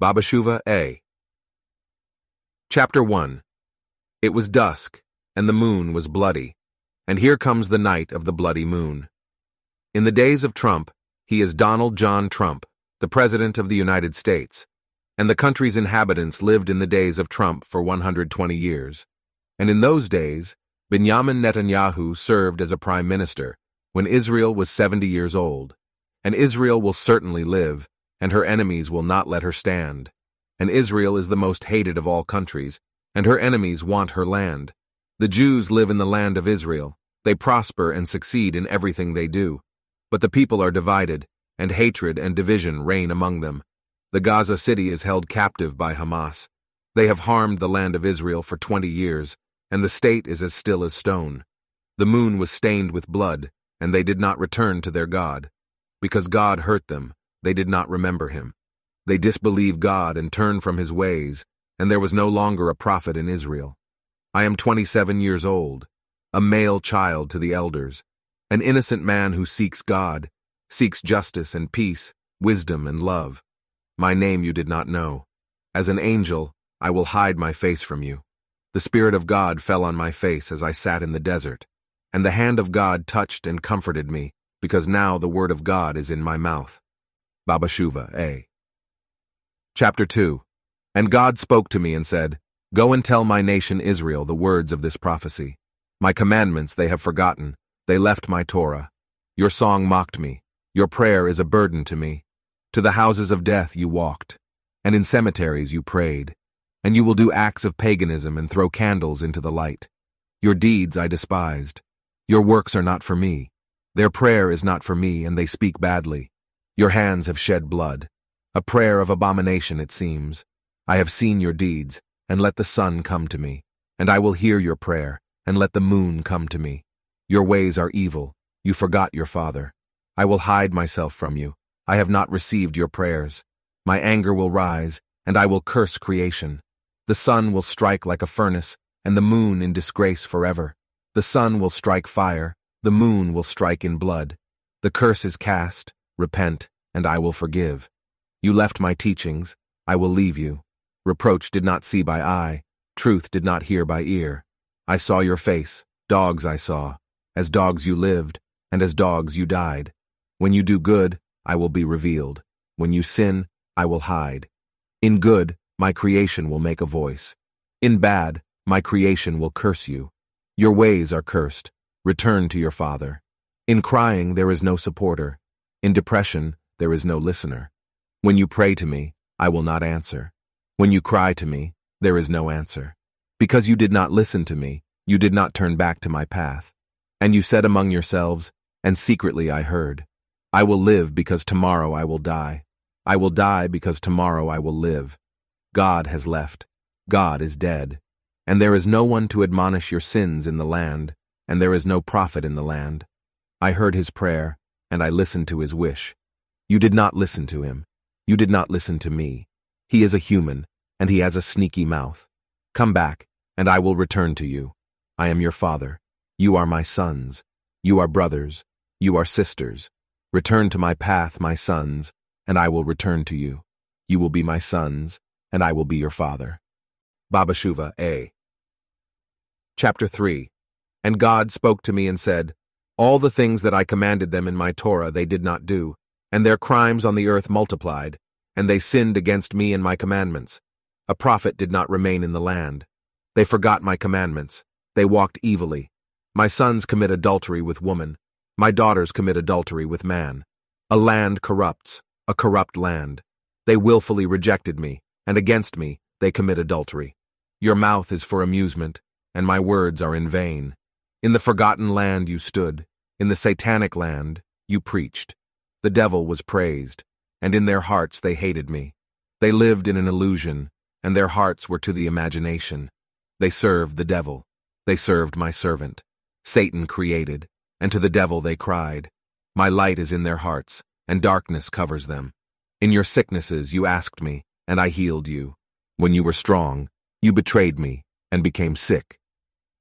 Babashuva A. Chapter 1 It was dusk, and the moon was bloody, and here comes the night of the bloody moon. In the days of Trump, he is Donald John Trump, the President of the United States, and the country's inhabitants lived in the days of Trump for 120 years. And in those days, Benjamin Netanyahu served as a prime minister when Israel was 70 years old. And Israel will certainly live, and her enemies will not let her stand. And Israel is the most hated of all countries, and her enemies want her land. The Jews live in the land of Israel. They prosper and succeed in everything they do. But the people are divided, and hatred and division reign among them. The Gaza city is held captive by Hamas. They have harmed the land of Israel for 20 years, and the state is as still as stone. The moon was stained with blood, and they did not return to their God. Because God hurt them, they did not remember him. They disbelieved God and turned from his ways, and there was no longer a prophet in Israel. I am 27 years old, a male child to the elders, an innocent man who seeks God, seeks justice and peace, wisdom and love. My name you did not know. As an angel, I will hide my face from you. The Spirit of God fell on my face as I sat in the desert, and the hand of God touched and comforted me, because now the word of God is in my mouth. Babashuva A. Chapter 2 And God spoke to me and said, Go and tell my nation Israel the words of this prophecy. My commandments they have forgotten, they left my Torah. Your song mocked me, your prayer is a burden to me. To the houses of death you walked, and in cemeteries you prayed, and you will do acts of paganism and throw candles into the light. Your deeds I despised. Your works are not for me. Their prayer is not for me, and they speak badly. Your hands have shed blood. A prayer of abomination, it seems. I have seen your deeds, and let the sun come to me. And I will hear your prayer, and let the moon come to me. Your ways are evil. You forgot your father. I will hide myself from you. I have not received your prayers. My anger will rise, and I will curse creation. The sun will strike like a furnace, and the moon in disgrace forever. The sun will strike fire, the moon will strike in blood. The curse is cast, Repent, and I will forgive. You left my teachings, I will leave you. Reproach did not see by eye, truth did not hear by ear. I saw your face, dogs I saw. As dogs you lived, and as dogs you died. When you do good, I will be revealed. When you sin, I will hide. In good, my creation will make a voice. In bad, my creation will curse you. Your ways are cursed. Return to your father. In crying, there is no supporter. In depression, there is no listener. When you pray to me, I will not answer. When you cry to me, there is no answer. Because you did not listen to me, you did not turn back to my path. And you said among yourselves, and secretly I heard, I will live because tomorrow I will die. I will die because tomorrow I will live. God has left. God is dead. And there is no one to admonish your sins in the land, and there is no prophet in the land. I heard his prayer, and I listened to his wish. You did not listen to him. You did not listen to me. He is a human, and he has a sneaky mouth. Come back, and I will return to you. I am your father. You are my sons. You are brothers. You are sisters. Return to my path, my sons, and I will return to you. You will be my sons, and I will be your father. Babashuva A. Chapter 3 And God spoke to me and said, all the things that I commanded them in my Torah they did not do, and their crimes on the earth multiplied, and they sinned against me and my commandments. A prophet did not remain in the land. They forgot my commandments. They walked evilly. My sons commit adultery with woman. My daughters commit adultery with man. A land corrupts, a corrupt land. They wilfully rejected me, and against me they commit adultery. Your mouth is for amusement, and my words are in vain. In the forgotten land you stood, in the satanic land you preached. The devil was praised, and in their hearts they hated me. They lived in an illusion, and their hearts were to the imagination. They served the devil. They served my servant. Satan created, and to the devil they cried. My light is in their hearts, and darkness covers them. In your sicknesses you asked me, and I healed you. When you were strong, you betrayed me, and became sick.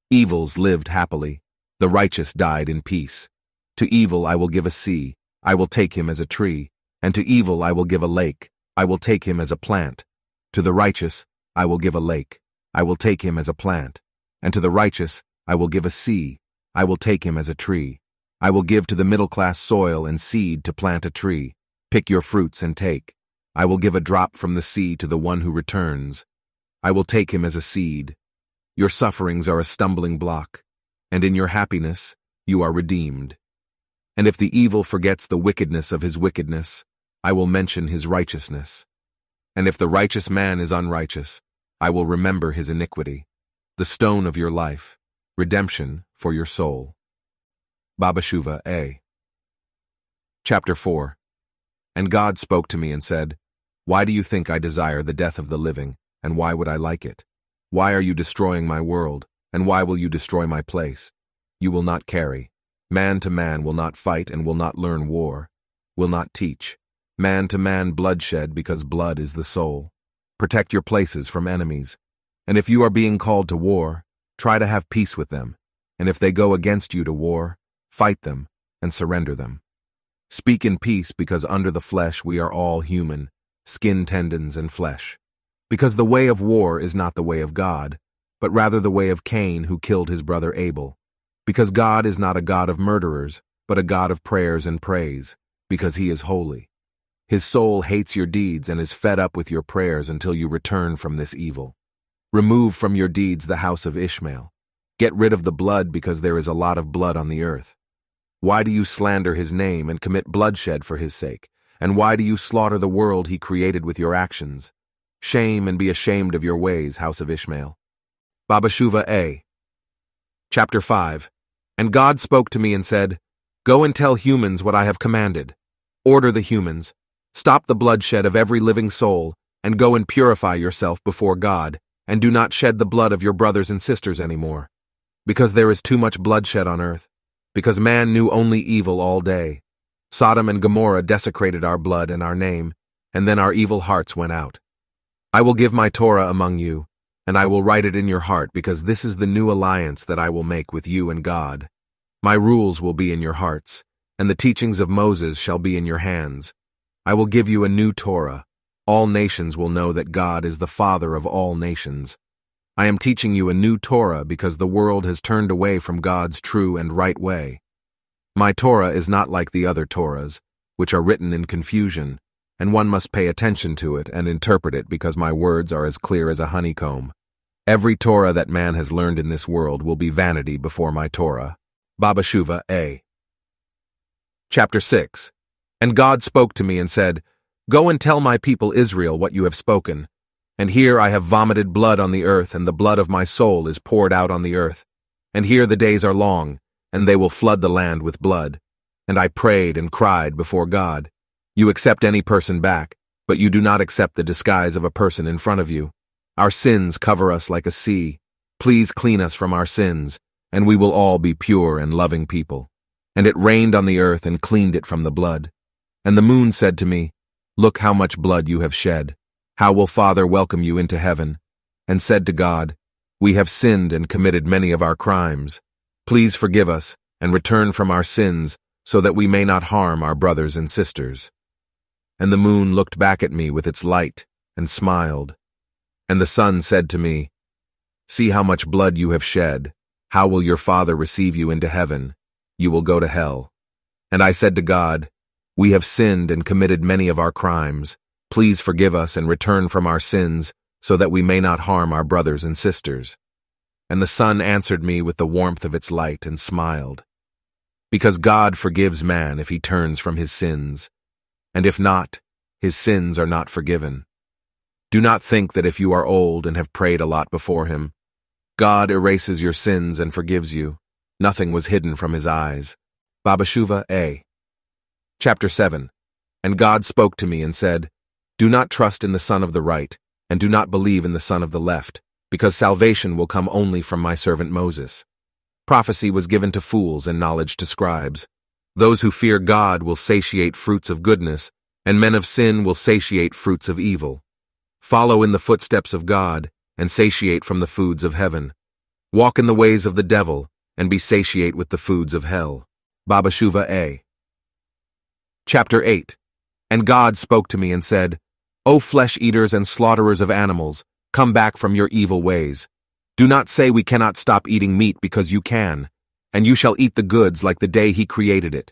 Evils lived happily. The righteous died in peace. To evil I will give a sea. I will take him as a tree. And to evil I will give a lake. I will take him as a plant. To the righteous, I will give a lake. I will take him as a plant. And to the righteous, I will give a sea. I will take him as a tree. I will give to the middle class soil and seed to plant a tree. Pick your fruits and take. I will give a drop from the sea to the one who returns. I will take him as a seed. Your sufferings are a stumbling block, and in your happiness you are redeemed. And if the evil forgets the wickedness of his wickedness, I will mention his righteousness. And if the righteous man is unrighteous, I will remember his iniquity, the stone of your life, redemption for your soul. Baba Shuva A. Chapter 4 And God spoke to me and said, Why do you think I desire the death of the living, and why would I like it? Why are you destroying my world, and why will you destroy my place? You will not carry. Man to man will not fight and will not learn war, will not teach. Man to man bloodshed because blood is the soul. Protect your places from enemies. And if you are being called to war, try to have peace with them. And if they go against you to war, fight them and surrender them. Speak in peace because under the flesh we are all human, skin, tendons, and flesh. Because the way of war is not the way of God, but rather the way of Cain who killed his brother Abel. Because God is not a God of murderers, but a God of prayers and praise, because he is holy. His soul hates your deeds and is fed up with your prayers until you return from this evil. Remove from your deeds the house of Ishmael. Get rid of the blood because there is a lot of blood on the earth. Why do you slander his name and commit bloodshed for his sake? And why do you slaughter the world he created with your actions? Shame and be ashamed of your ways, house of Ishmael. Baba Shuva A. Chapter 5 And God spoke to me and said, Go and tell humans what I have commanded. Order the humans, Stop the bloodshed of every living soul, and go and purify yourself before God, and do not shed the blood of your brothers and sisters anymore. Because there is too much bloodshed on earth, because man knew only evil all day. Sodom and Gomorrah desecrated our blood and our name, and then our evil hearts went out. I will give my Torah among you, and I will write it in your heart, because this is the new alliance that I will make with you and God. My rules will be in your hearts, and the teachings of Moses shall be in your hands. I will give you a new Torah. All nations will know that God is the Father of all nations. I am teaching you a new Torah because the world has turned away from God's true and right way. My Torah is not like the other Torahs, which are written in confusion, and one must pay attention to it and interpret it because my words are as clear as a honeycomb. Every Torah that man has learned in this world will be vanity before my Torah. Baba Shuva A. Chapter 6 and God spoke to me and said, Go and tell my people Israel what you have spoken. And here I have vomited blood on the earth, and the blood of my soul is poured out on the earth. And here the days are long, and they will flood the land with blood. And I prayed and cried before God. You accept any person back, but you do not accept the disguise of a person in front of you. Our sins cover us like a sea. Please clean us from our sins, and we will all be pure and loving people. And it rained on the earth and cleaned it from the blood. And the moon said to me, Look how much blood you have shed. How will Father welcome you into heaven? And said to God, We have sinned and committed many of our crimes. Please forgive us and return from our sins so that we may not harm our brothers and sisters. And the moon looked back at me with its light and smiled. And the sun said to me, See how much blood you have shed. How will your Father receive you into heaven? You will go to hell. And I said to God, we have sinned and committed many of our crimes. Please forgive us and return from our sins, so that we may not harm our brothers and sisters. And the sun answered me with the warmth of its light and smiled. Because God forgives man if he turns from his sins, and if not, his sins are not forgiven. Do not think that if you are old and have prayed a lot before him, God erases your sins and forgives you. Nothing was hidden from his eyes. Baba Shuva A. Chapter 7 And God spoke to me and said, Do not trust in the son of the right, and do not believe in the son of the left, because salvation will come only from my servant Moses. Prophecy was given to fools and knowledge to scribes. Those who fear God will satiate fruits of goodness, and men of sin will satiate fruits of evil. Follow in the footsteps of God, and satiate from the foods of heaven. Walk in the ways of the devil, and be satiate with the foods of hell. Baba Shuva A. Chapter 8 And God spoke to me and said, O flesh-eaters and slaughterers of animals, come back from your evil ways. Do not say we cannot stop eating meat because you can, and you shall eat the goods like the day he created it.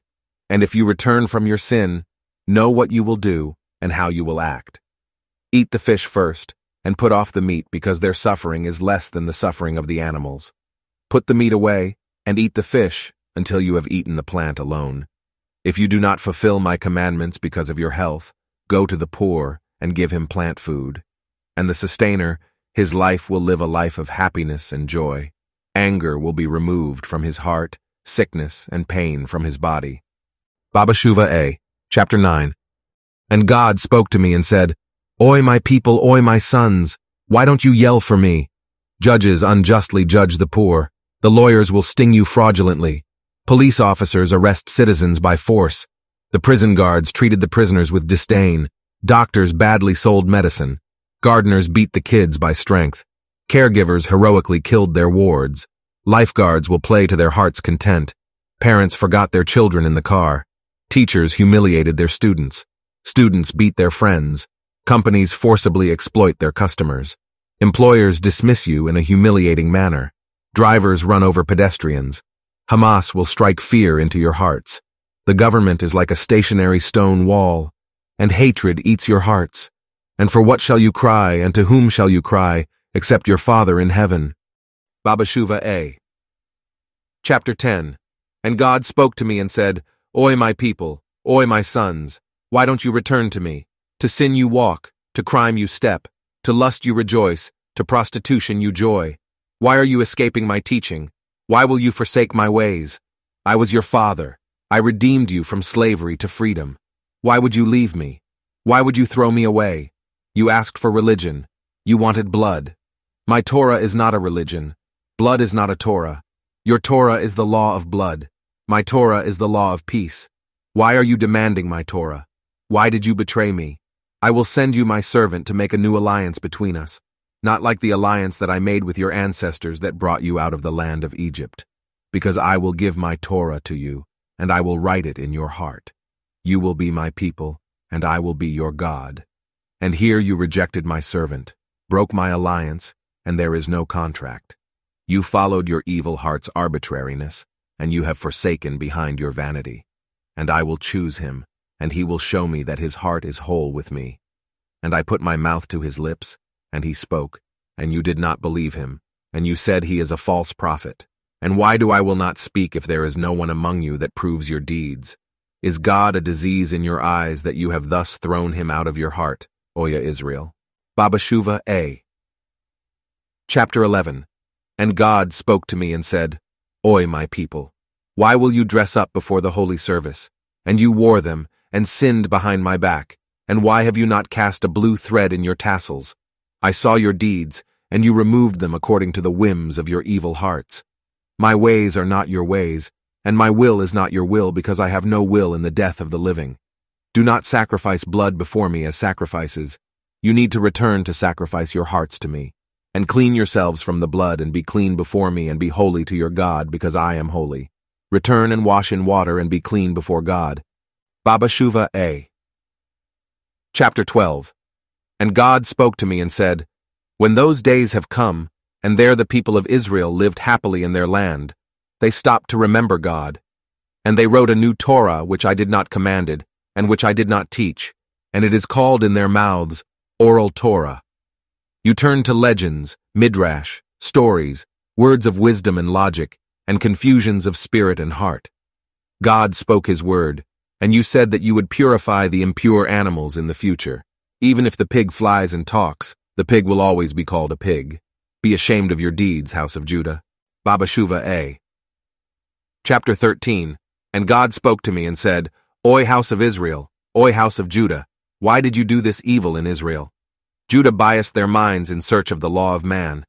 And if you return from your sin, know what you will do and how you will act. Eat the fish first, and put off the meat because their suffering is less than the suffering of the animals. Put the meat away, and eat the fish until you have eaten the plant alone. If you do not fulfill my commandments because of your health, go to the poor and give him plant food. And the sustainer, his life will live a life of happiness and joy. Anger will be removed from his heart, sickness and pain from his body. Baba Shuva A, Chapter 9. And God spoke to me and said, Oi, my people, oi, my sons, why don't you yell for me? Judges unjustly judge the poor. The lawyers will sting you fraudulently. Police officers arrest citizens by force. The prison guards treated the prisoners with disdain. Doctors badly sold medicine. Gardeners beat the kids by strength. Caregivers heroically killed their wards. Lifeguards will play to their heart's content. Parents forgot their children in the car. Teachers humiliated their students. Students beat their friends. Companies forcibly exploit their customers. Employers dismiss you in a humiliating manner. Drivers run over pedestrians. Hamas will strike fear into your hearts. The government is like a stationary stone wall, and hatred eats your hearts. And for what shall you cry, and to whom shall you cry, except your Father in heaven? Baba Shuva A. Chapter 10 And God spoke to me and said, Oi, my people, oi, my sons, why don't you return to me? To sin you walk, to crime you step, to lust you rejoice, to prostitution you joy. Why are you escaping my teaching? Why will you forsake my ways? I was your father. I redeemed you from slavery to freedom. Why would you leave me? Why would you throw me away? You asked for religion. You wanted blood. My Torah is not a religion. Blood is not a Torah. Your Torah is the law of blood. My Torah is the law of peace. Why are you demanding my Torah? Why did you betray me? I will send you my servant to make a new alliance between us, not like the alliance that I made with your ancestors that brought you out of the land of Egypt, because I will give my Torah to you, and I will write it in your heart. You will be my people, and I will be your God. And here you rejected my servant, broke my alliance, and there is no contract. You followed your evil heart's arbitrariness, and you have forsaken behind your vanity. And I will choose him, and he will show me that his heart is whole with me. And I put my mouth to his lips, and he spoke, and you did not believe him, and you said he is a false prophet. And why do I will not speak if there is no one among you that proves your deeds? Is God a disease in your eyes that you have thus thrown him out of your heart, Oya Israel? Baba Shuva A. Chapter 11 And God spoke to me and said, Oi, my people, why will you dress up before the holy service? And you wore them, and sinned behind my back? And why have you not cast a blue thread in your tassels? I saw your deeds, and you removed them according to the whims of your evil hearts. My ways are not your ways, and my will is not your will because I have no will in the death of the living. Do not sacrifice blood before me as sacrifices. You need to return to sacrifice your hearts to me. And clean yourselves from the blood and be clean before me and be holy to your God because I am holy. Return and wash in water and be clean before God. Baba Shuva A. Chapter 12 And God spoke to me and said, When those days have come, and there the people of Israel lived happily in their land, they stopped to remember God. And they wrote a new Torah which I did not commanded, and which I did not teach, and it is called in their mouths Oral Torah. You turn to legends, midrash, stories, words of wisdom and logic, and confusions of spirit and heart. God spoke his word, and you said that you would purify the impure animals in the future. Even if the pig flies and talks, the pig will always be called a pig. Be ashamed of your deeds, house of Judah. Baba Shuva A. Chapter 13 And God spoke to me and said, Oi, house of Israel, Oi, house of Judah, why did you do this evil in Israel? Judah biased their minds in search of the law of man.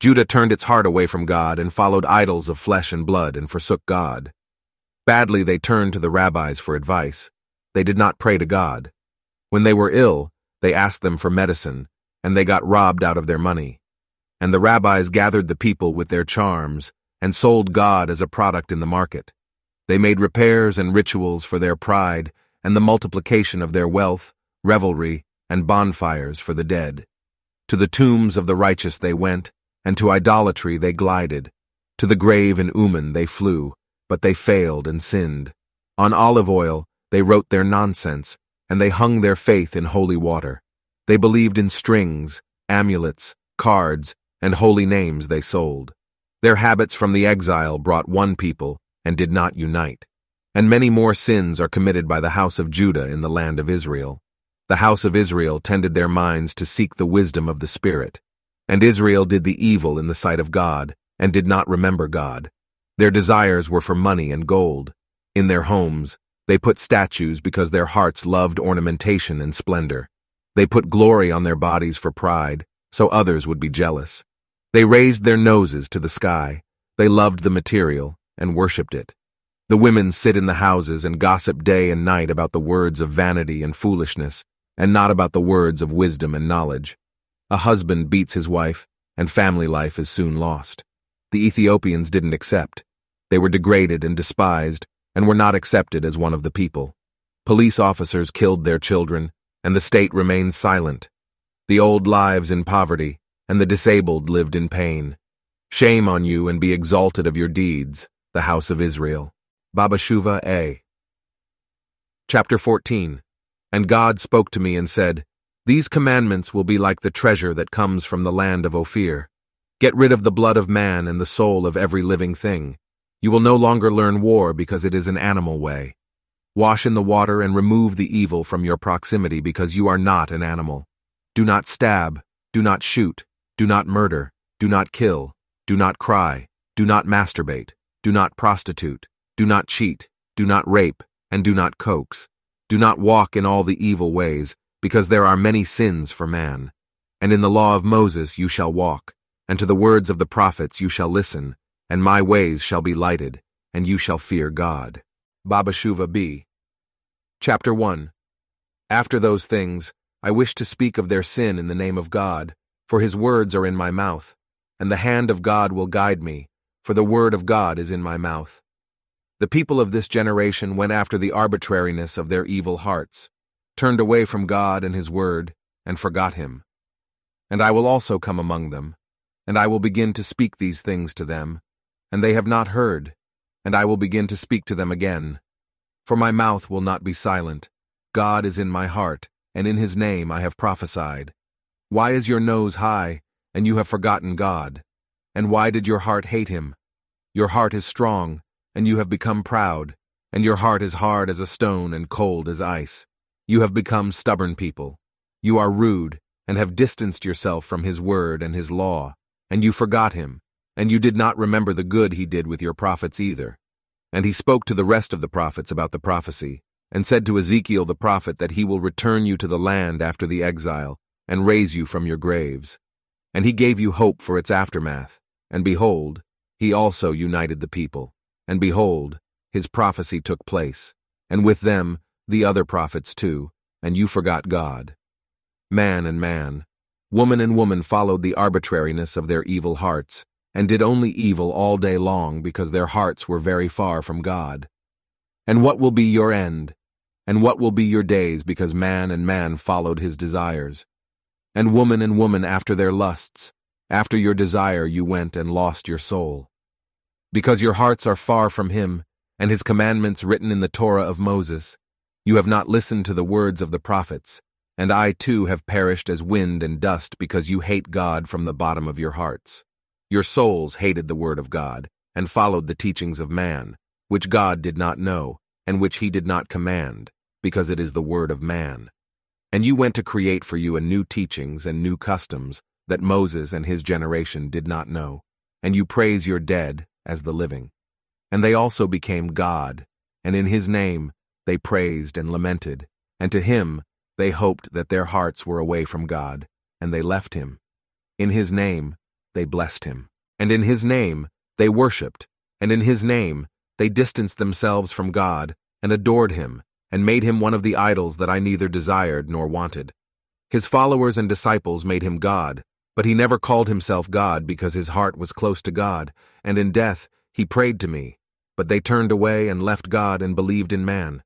Judah turned its heart away from God and followed idols of flesh and blood and forsook God. Badly they turned to the rabbis for advice. They did not pray to God. When they were ill, they asked them for medicine, and they got robbed out of their money. And the rabbis gathered the people with their charms and sold God as a product in the market. They made repairs and rituals for their pride and the multiplication of their wealth, revelry, and bonfires for the dead. To the tombs of the righteous they went, and to idolatry they glided. To the grave in Uman they flew, but they failed and sinned. On olive oil they wrote their nonsense, and they hung their faith in holy water. They believed in strings, amulets, cards, and holy names they sold. Their habits from the exile brought one people and did not unite. And many more sins are committed by the house of Judah in the land of Israel. The house of Israel tended their minds to seek the wisdom of the Spirit. And Israel did the evil in the sight of God, and did not remember God. Their desires were for money and gold. In their homes, they put statues because their hearts loved ornamentation and splendor. They put glory on their bodies for pride, so others would be jealous. They raised their noses to the sky. They loved the material and worshipped it. The women sit in the houses and gossip day and night about the words of vanity and foolishness, and not about the words of wisdom and knowledge. A husband beats his wife, and family life is soon lost. The Ethiopians didn't accept. They were degraded and despised, and were not accepted as one of the people. Police officers killed their children, and the state remained silent. The old lives in poverty, and the disabled lived in pain. Shame on you and be exalted of your deeds, the house of Israel. Baba Shuva A. Chapter 14 And God spoke to me and said, These commandments will be like the treasure that comes from the land of Ophir. Get rid of the blood of man and the soul of every living thing. You will no longer learn war because it is an animal way. Wash in the water and remove the evil from your proximity because you are not an animal. Do not stab, do not shoot, do not murder, do not kill, do not cry, do not masturbate, do not prostitute, do not cheat, do not rape, and do not coax. Do not walk in all the evil ways, because there are many sins for man. And in the law of Moses you shall walk, and to the words of the prophets you shall listen, and my ways shall be lighted, and you shall fear God. Baba Shuva B. Chapter 1 After those things, I wish to speak of their sin in the name of God, for his words are in my mouth, and the hand of God will guide me, for the word of God is in my mouth. The people of this generation went after the arbitrariness of their evil hearts, turned away from God and his word, and forgot him. And I will also come among them, and I will begin to speak these things to them, and they have not heard, and I will begin to speak to them again. For my mouth will not be silent. God is in my heart, and in his name I have prophesied. Why is your nose high, and you have forgotten God? And why did your heart hate him? Your heart is strong, and you have become proud, and your heart is hard as a stone and cold as ice. You have become stubborn people. You are rude, and have distanced yourself from his word and his law, and you forgot him, and you did not remember the good he did with your prophets either. And he spoke to the rest of the prophets about the prophecy, and said to Ezekiel the prophet that he will return you to the land after the exile, and raise you from your graves. And he gave you hope for its aftermath, and behold, he also united the people. And behold, his prophecy took place, and with them the other prophets too, and you forgot God. Man and man, woman and woman followed the arbitrariness of their evil hearts, and did only evil all day long because their hearts were very far from God. And what will be your end? And what will be your days because man and man followed his desires? And woman and woman after their lusts, after your desire you went and lost your soul. Because your hearts are far from him, and his commandments written in the Torah of Moses, you have not listened to the words of the prophets, and I too have perished as wind and dust because you hate God from the bottom of your hearts. Your souls hated the word of God, and followed the teachings of man, which God did not know, and which he did not command because it is the word of man. And you went to create for you a new teachings and new customs that Moses and his generation did not know, and you praise your dead as the living. And they also became God, and in his name they praised and lamented, and to him they hoped that their hearts were away from God, and they left him. In his name they blessed him, and in his name they worshipped, and in his name they distanced themselves from God and adored him and made him one of the idols that I neither desired nor wanted. His followers and disciples made him God, but he never called himself God because his heart was close to God, and in death he prayed to me. But they turned away and left God and believed in man.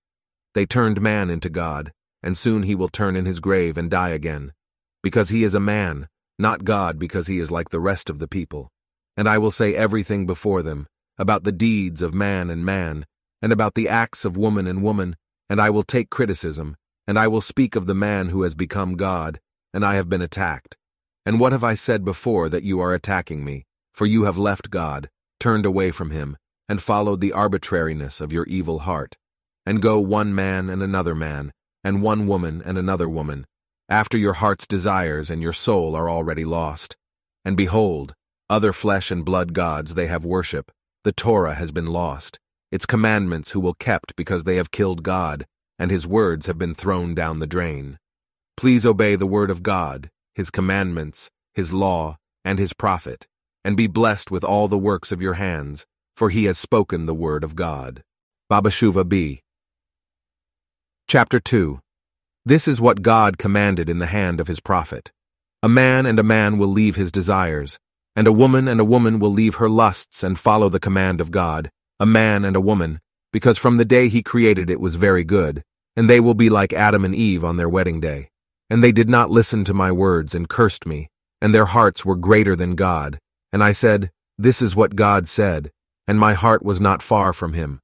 They turned man into God, and soon he will turn in his grave and die again. Because he is a man, not God because he is like the rest of the people. And I will say everything before them, about the deeds of man and man, and about the acts of woman and woman, and I will take criticism, and I will speak of the man who has become God, and I have been attacked. And what have I said before that you are attacking me? For you have left God, turned away from him, and followed the arbitrariness of your evil heart. And go one man and another man, and one woman and another woman, after your heart's desires and your soul are already lost. And behold, other flesh and blood gods they have worship. The Torah has been lost, its commandments who will kept because they have killed God, and his words have been thrown down the drain. Please obey the word of God, his commandments, his law, and his prophet, and be blessed with all the works of your hands, for he has spoken the word of God. Baba Shuva B. Chapter 2 This is what God commanded in the hand of his prophet. A man and a man will leave his desires, and a woman and a woman will leave her lusts and follow the command of God, a man and a woman, because from the day he created it was very good, and they will be like Adam and Eve on their wedding day. And they did not listen to my words and cursed me, and their hearts were greater than God. And I said, This is what God said, and my heart was not far from him.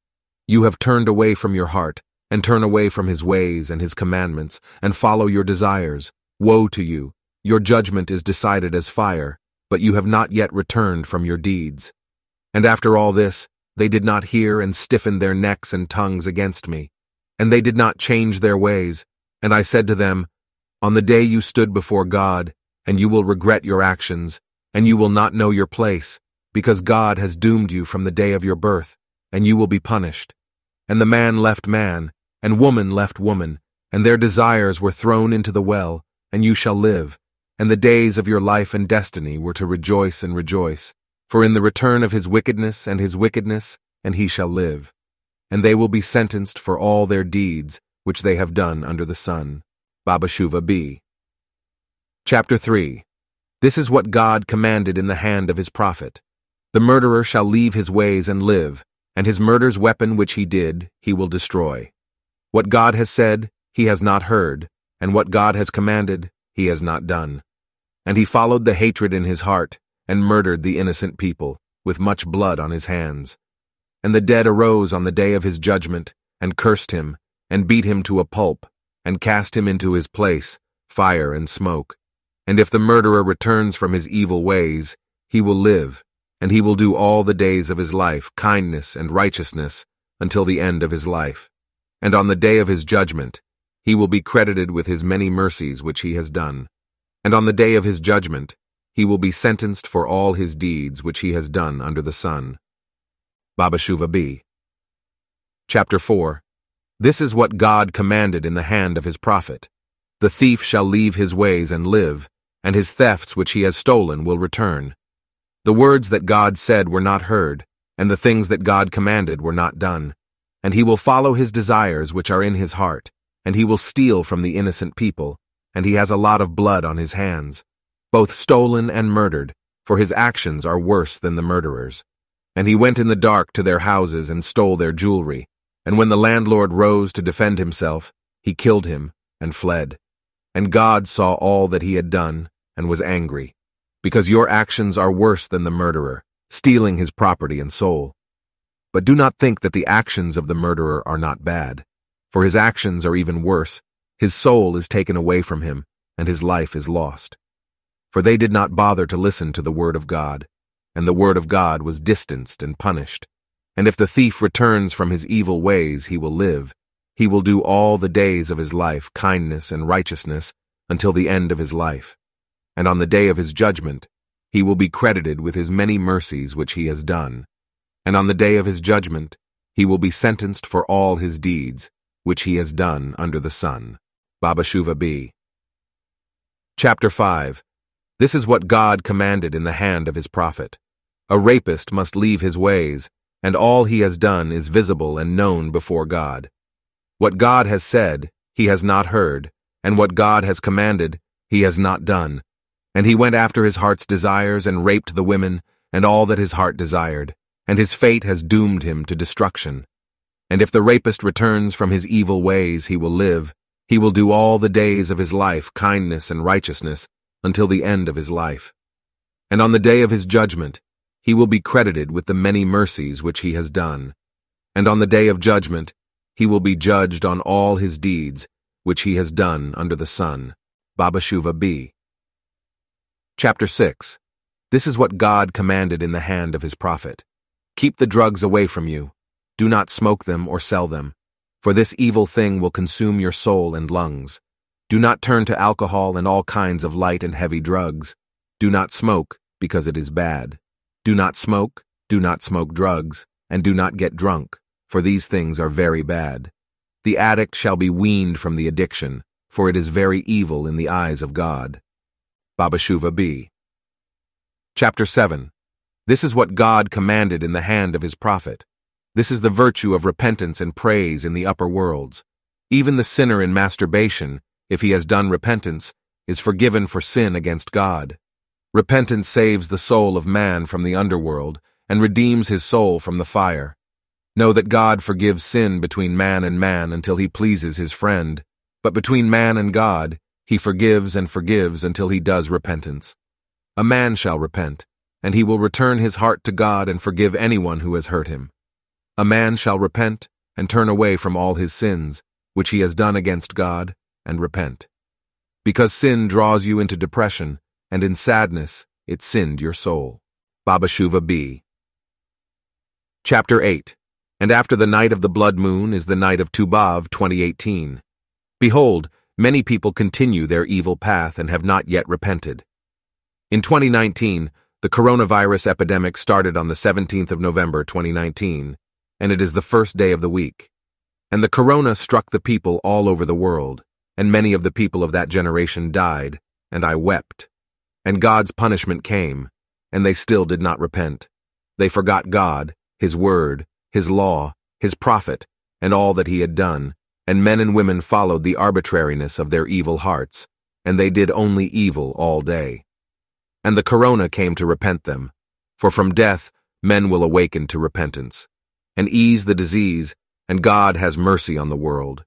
You have turned away from your heart, and turn away from his ways and his commandments, and follow your desires. Woe to you! Your judgment is decided as fire, but you have not yet returned from your deeds. And after all this, they did not hear and stiffened their necks and tongues against me. And they did not change their ways. And I said to them, On the day you stood before God, and you will regret your actions, and you will not know your place, because God has doomed you from the day of your birth, and you will be punished. And the man left man, and woman left woman, and their desires were thrown into the well, and you shall live, and the days of your life and destiny were to rejoice and rejoice, for in the return of his wickedness and his wickedness, and he shall live. And they will be sentenced for all their deeds which they have done under the sun. Baba Shuva B. Chapter 3 This is what God commanded in the hand of his prophet. The murderer shall leave his ways and live, and his murder's weapon which he did, he will destroy. What God has said, he has not heard, and what God has commanded, he has not done. And he followed the hatred in his heart, and murdered the innocent people, with much blood on his hands. And the dead arose on the day of his judgment, and cursed him, and beat him to a pulp, and cast him into his place, fire and smoke. And if the murderer returns from his evil ways, he will live, and he will do all the days of his life kindness and righteousness until the end of his life. And on the day of his judgment, he will be credited with his many mercies which he has done. And on the day of his judgment, he will be sentenced for all his deeds which he has done under the sun. Baba Shuva B. Chapter 4 This is what God commanded in the hand of his prophet. The thief shall leave his ways and live, and his thefts which he has stolen will return. The words that God said were not heard, and the things that God commanded were not done. And he will follow his desires which are in his heart, and he will steal from the innocent people, and he has a lot of blood on his hands, both stolen and murdered, for his actions are worse than the murderers. And he went in the dark to their houses and stole their jewelry, and when the landlord rose to defend himself, he killed him and fled. And God saw all that he had done and was angry, because your actions are worse than the murderer, stealing his property and soul. But do not think that the actions of the murderer are not bad, for his actions are even worse, his soul is taken away from him, and his life is lost. For they did not bother to listen to the word of God, and the word of God was distanced and punished. And if the thief returns from his evil ways, he will live. He will do all the days of his life kindness and righteousness until the end of his life. And on the day of his judgment, he will be credited with his many mercies which he has done. And on the day of his judgment, he will be sentenced for all his deeds, which he has done under the sun. Baba Shuva B. Chapter 5 This is what God commanded in the hand of his prophet. A rapist must leave his ways, and all he has done is visible and known before God. What God has said, he has not heard, and what God has commanded, he has not done. And he went after his heart's desires and raped the women, and all that his heart desired, and his fate has doomed him to destruction. And if the rapist returns from his evil ways, he will live, He will do all the days of his life kindness and righteousness until the end of his life. And on the day of his judgment, he will be credited with the many mercies which he has done. And on the day of judgment, he will be judged on all his deeds which he has done under the sun. Baba Shuva B. Chapter 6 This is what God commanded in the hand of his prophet. Keep the drugs away from you. Do not smoke them or sell them, for this evil thing will consume your soul and lungs. Do not turn to alcohol and all kinds of light and heavy drugs. Do not smoke, because it is bad. Do not smoke, do not smoke drugs, and do not get drunk, for these things are very bad. The addict shall be weaned from the addiction, for it is very evil in the eyes of God. Baba Shuva B. Chapter 7 This is what God commanded in the hand of his prophet. This is the virtue of repentance and praise in the upper worlds. Even the sinner in masturbation, if he has done repentance, is forgiven for sin against God. Repentance saves the soul of man from the underworld and redeems his soul from the fire. Know that God forgives sin between man and man until he pleases his friend, but between man and God, he forgives and forgives until he does repentance. A man shall repent, and he will return his heart to God and forgive anyone who has hurt him. A man shall repent and turn away from all his sins, which he has done against God, and repent. Because sin draws you into depression, and in sadness it sinned your soul. Baba Shuva B. Chapter 8 And after the night of the blood moon is the night of Tu B'Av 2018. Behold, many people continue their evil path and have not yet repented. In 2019, the coronavirus epidemic started on the 17th of November 2019, and it is the first day of the week. And the corona struck the people all over the world and many of the people of that generation died, and I wept. And God's punishment came, and they still did not repent. They forgot God, His word, His law, His prophet, and all that He had done, and men and women followed the arbitrariness of their evil hearts, and they did only evil all day. And the corona came to repent them, for from death men will awaken to repentance, and ease the disease, and God has mercy on the world.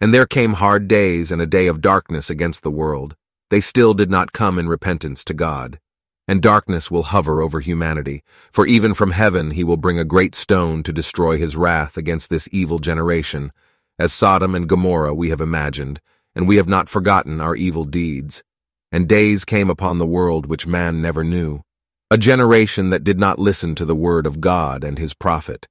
And there came hard days and a day of darkness against the world. They still did not come in repentance to God. And darkness will hover over humanity, for even from heaven he will bring a great stone to destroy his wrath against this evil generation, as Sodom and Gomorrah we have imagined, and we have not forgotten our evil deeds. And days came upon the world which man never knew, a generation that did not listen to the word of God and his prophet.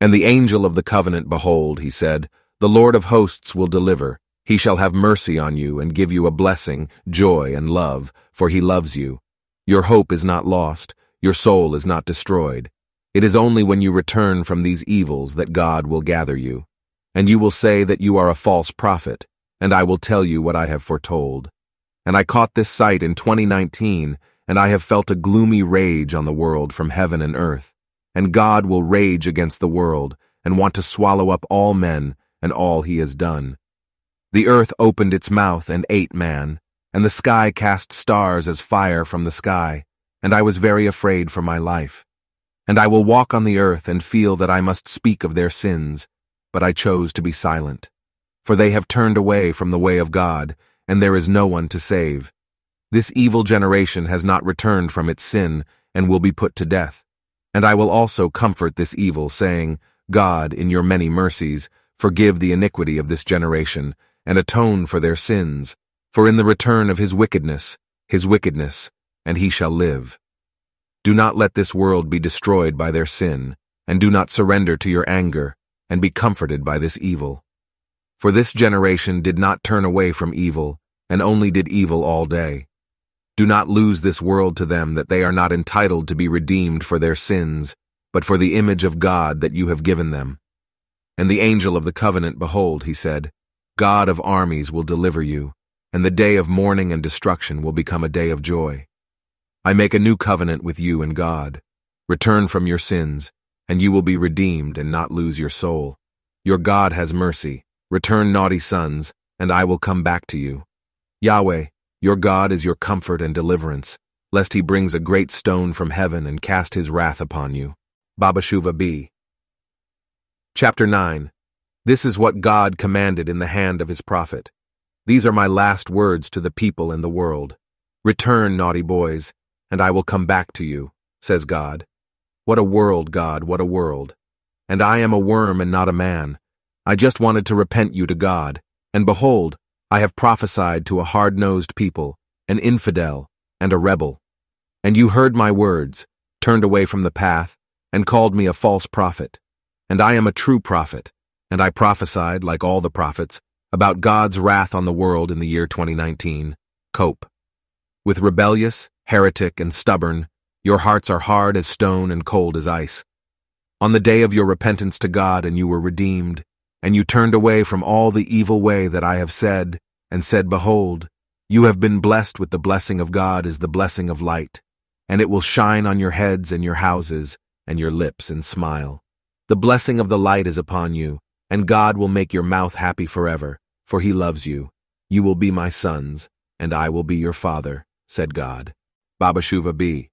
And the angel of the covenant, behold, he said, the Lord of hosts will deliver. He shall have mercy on you and give you a blessing, joy, and love, for he loves you. Your hope is not lost. Your soul is not destroyed. It is only when you return from these evils that God will gather you. And you will say that you are a false prophet, and I will tell you what I have foretold. And I caught this sight in 2019, and I have felt a gloomy rage on the world from heaven and earth. And God will rage against the world, and want to swallow up all men, and all he has done. The earth opened its mouth and ate man, and the sky cast stars as fire from the sky, and I was very afraid for my life. And I will walk on the earth and feel that I must speak of their sins, but I chose to be silent. For they have turned away from the way of God, and there is no one to save. This evil generation has not returned from its sin, and will be put to death. And I will also comfort this evil, saying, God, in your many mercies, Forgive the iniquity of this generation, and atone for their sins, for in the return of his wickedness, his wickedness, and he shall live. Do not let this world be destroyed by their sin, and do not surrender to your anger, and be comforted by this evil. For this generation did not turn away from evil, and only did evil all day. Do not lose this world to them that they are not entitled to be redeemed for their sins, but for the image of God that you have given them. And the angel of the covenant, behold, he said, God of armies will deliver you, and the day of mourning and destruction will become a day of joy. I make a new covenant with you and God. Return from your sins, and you will be redeemed and not lose your soul. Your God has mercy. Return naughty sons, and I will come back to you. Yahweh, your God is your comfort and deliverance, lest he brings a great stone from heaven and cast his wrath upon you. Baba Shuva B. Chapter 9 This is what God commanded in the hand of his prophet. These are my last words to the people and the world. Return, naughty boys, and I will come back to you, says God. What a world, God, what a world. And I am a worm and not a man. I just wanted to repent you to God. And behold, I have prophesied to a hard-nosed people, an infidel, and a rebel. And you heard my words, turned away from the path, and called me a false prophet. And I am a true prophet, and I prophesied, like all the prophets, about God's wrath on the world in the year 2019. Cope. With rebellious, heretic, and stubborn, your hearts are hard as stone and cold as ice. On the day of your repentance to God and you were redeemed, and you turned away from all the evil way that I have said, and said, Behold, you have been blessed with the blessing of God as the blessing of light, and it will shine on your heads and your houses, and your lips and smile. The blessing of the light is upon you, and God will make your mouth happy forever, for he loves you. You will be my sons, and I will be your father, said God. Baba Shuva B.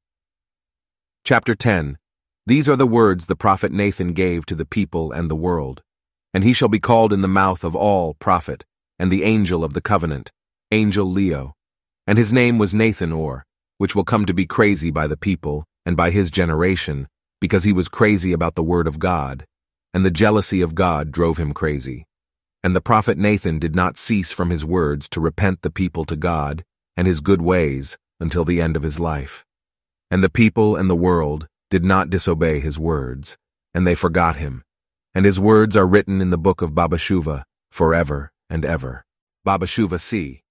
Chapter 10 These are the words the prophet Nathan gave to the people and the world. And he shall be called in the mouth of all prophet, and the angel of the covenant, angel Leo. And his name was Nathan Or, which will come to be crazy by the people and by his generation, because he was crazy about the word of God, and the jealousy of God drove him crazy. And the prophet Nathan did not cease from his words to repent the people to God and his good ways until the end of his life. And the people and the world did not disobey his words, and they forgot him. And his words are written in the book of Babashuva forever and ever. Babashuva C.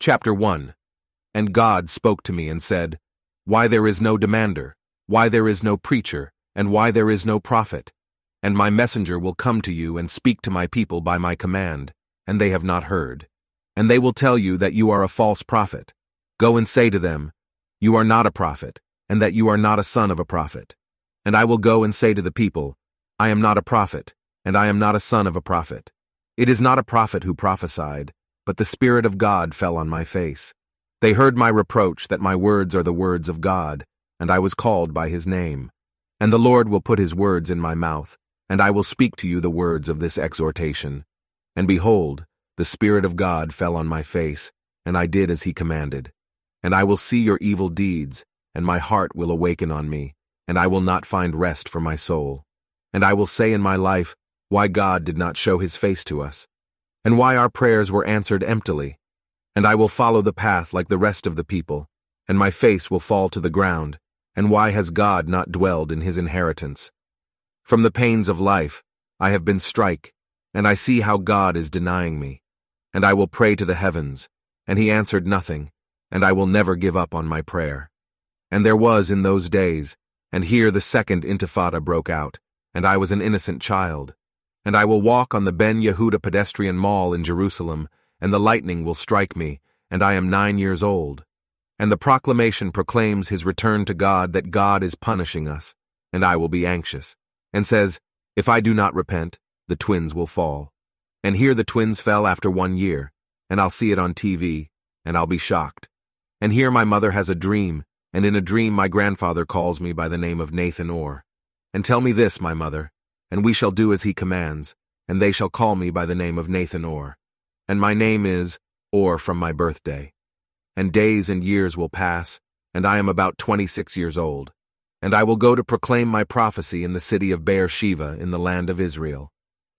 Chapter 1 And God spoke to me and said, Why there is no demander, why there is no preacher, and why there is no prophet, and my messenger will come to you and speak to my people by my command, and they have not heard. And they will tell you that you are a false prophet. Go and say to them, You are not a prophet, and that you are not a son of a prophet. And I will go and say to the people, I am not a prophet, and I am not a son of a prophet. It is not a prophet who prophesied, but the Spirit of God fell on my face. They heard my reproach that my words are the words of God, and I was called by his name. And the Lord will put his words in my mouth, and I will speak to you the words of this exhortation. And behold, the Spirit of God fell on my face, and I did as he commanded. And I will see your evil deeds, and my heart will awaken on me, and I will not find rest for my soul. And I will say in my life, why God did not show his face to us, and why our prayers were answered emptily. And I will follow the path like the rest of the people, and my face will fall to the ground, and why has God not dwelled in his inheritance? From the pains of life, I have been strike, and I see how God is denying me. And I will pray to the heavens, and he answered nothing, and I will never give up on my prayer. And there was in those days, and here the second intifada broke out, and I was an innocent child. And I will walk on the Ben Yehuda pedestrian mall in Jerusalem, and the lightning will strike me, and I am nine years old. And the proclamation proclaims his return to God that God is punishing us, and I will be anxious and says, If I do not repent, the twins will fall. And here the twins fell after one year, and I'll see it on TV, and I'll be shocked. And here my mother has a dream, and in a dream my grandfather calls me by the name of Nathan Or. And tell me this, my mother, and we shall do as he commands, and they shall call me by the name of Nathan Or. And my name is Or from my birthday. And days and years will pass, and I am about twenty-six years old. And I will go to proclaim my prophecy in the city of Beersheba in the land of Israel.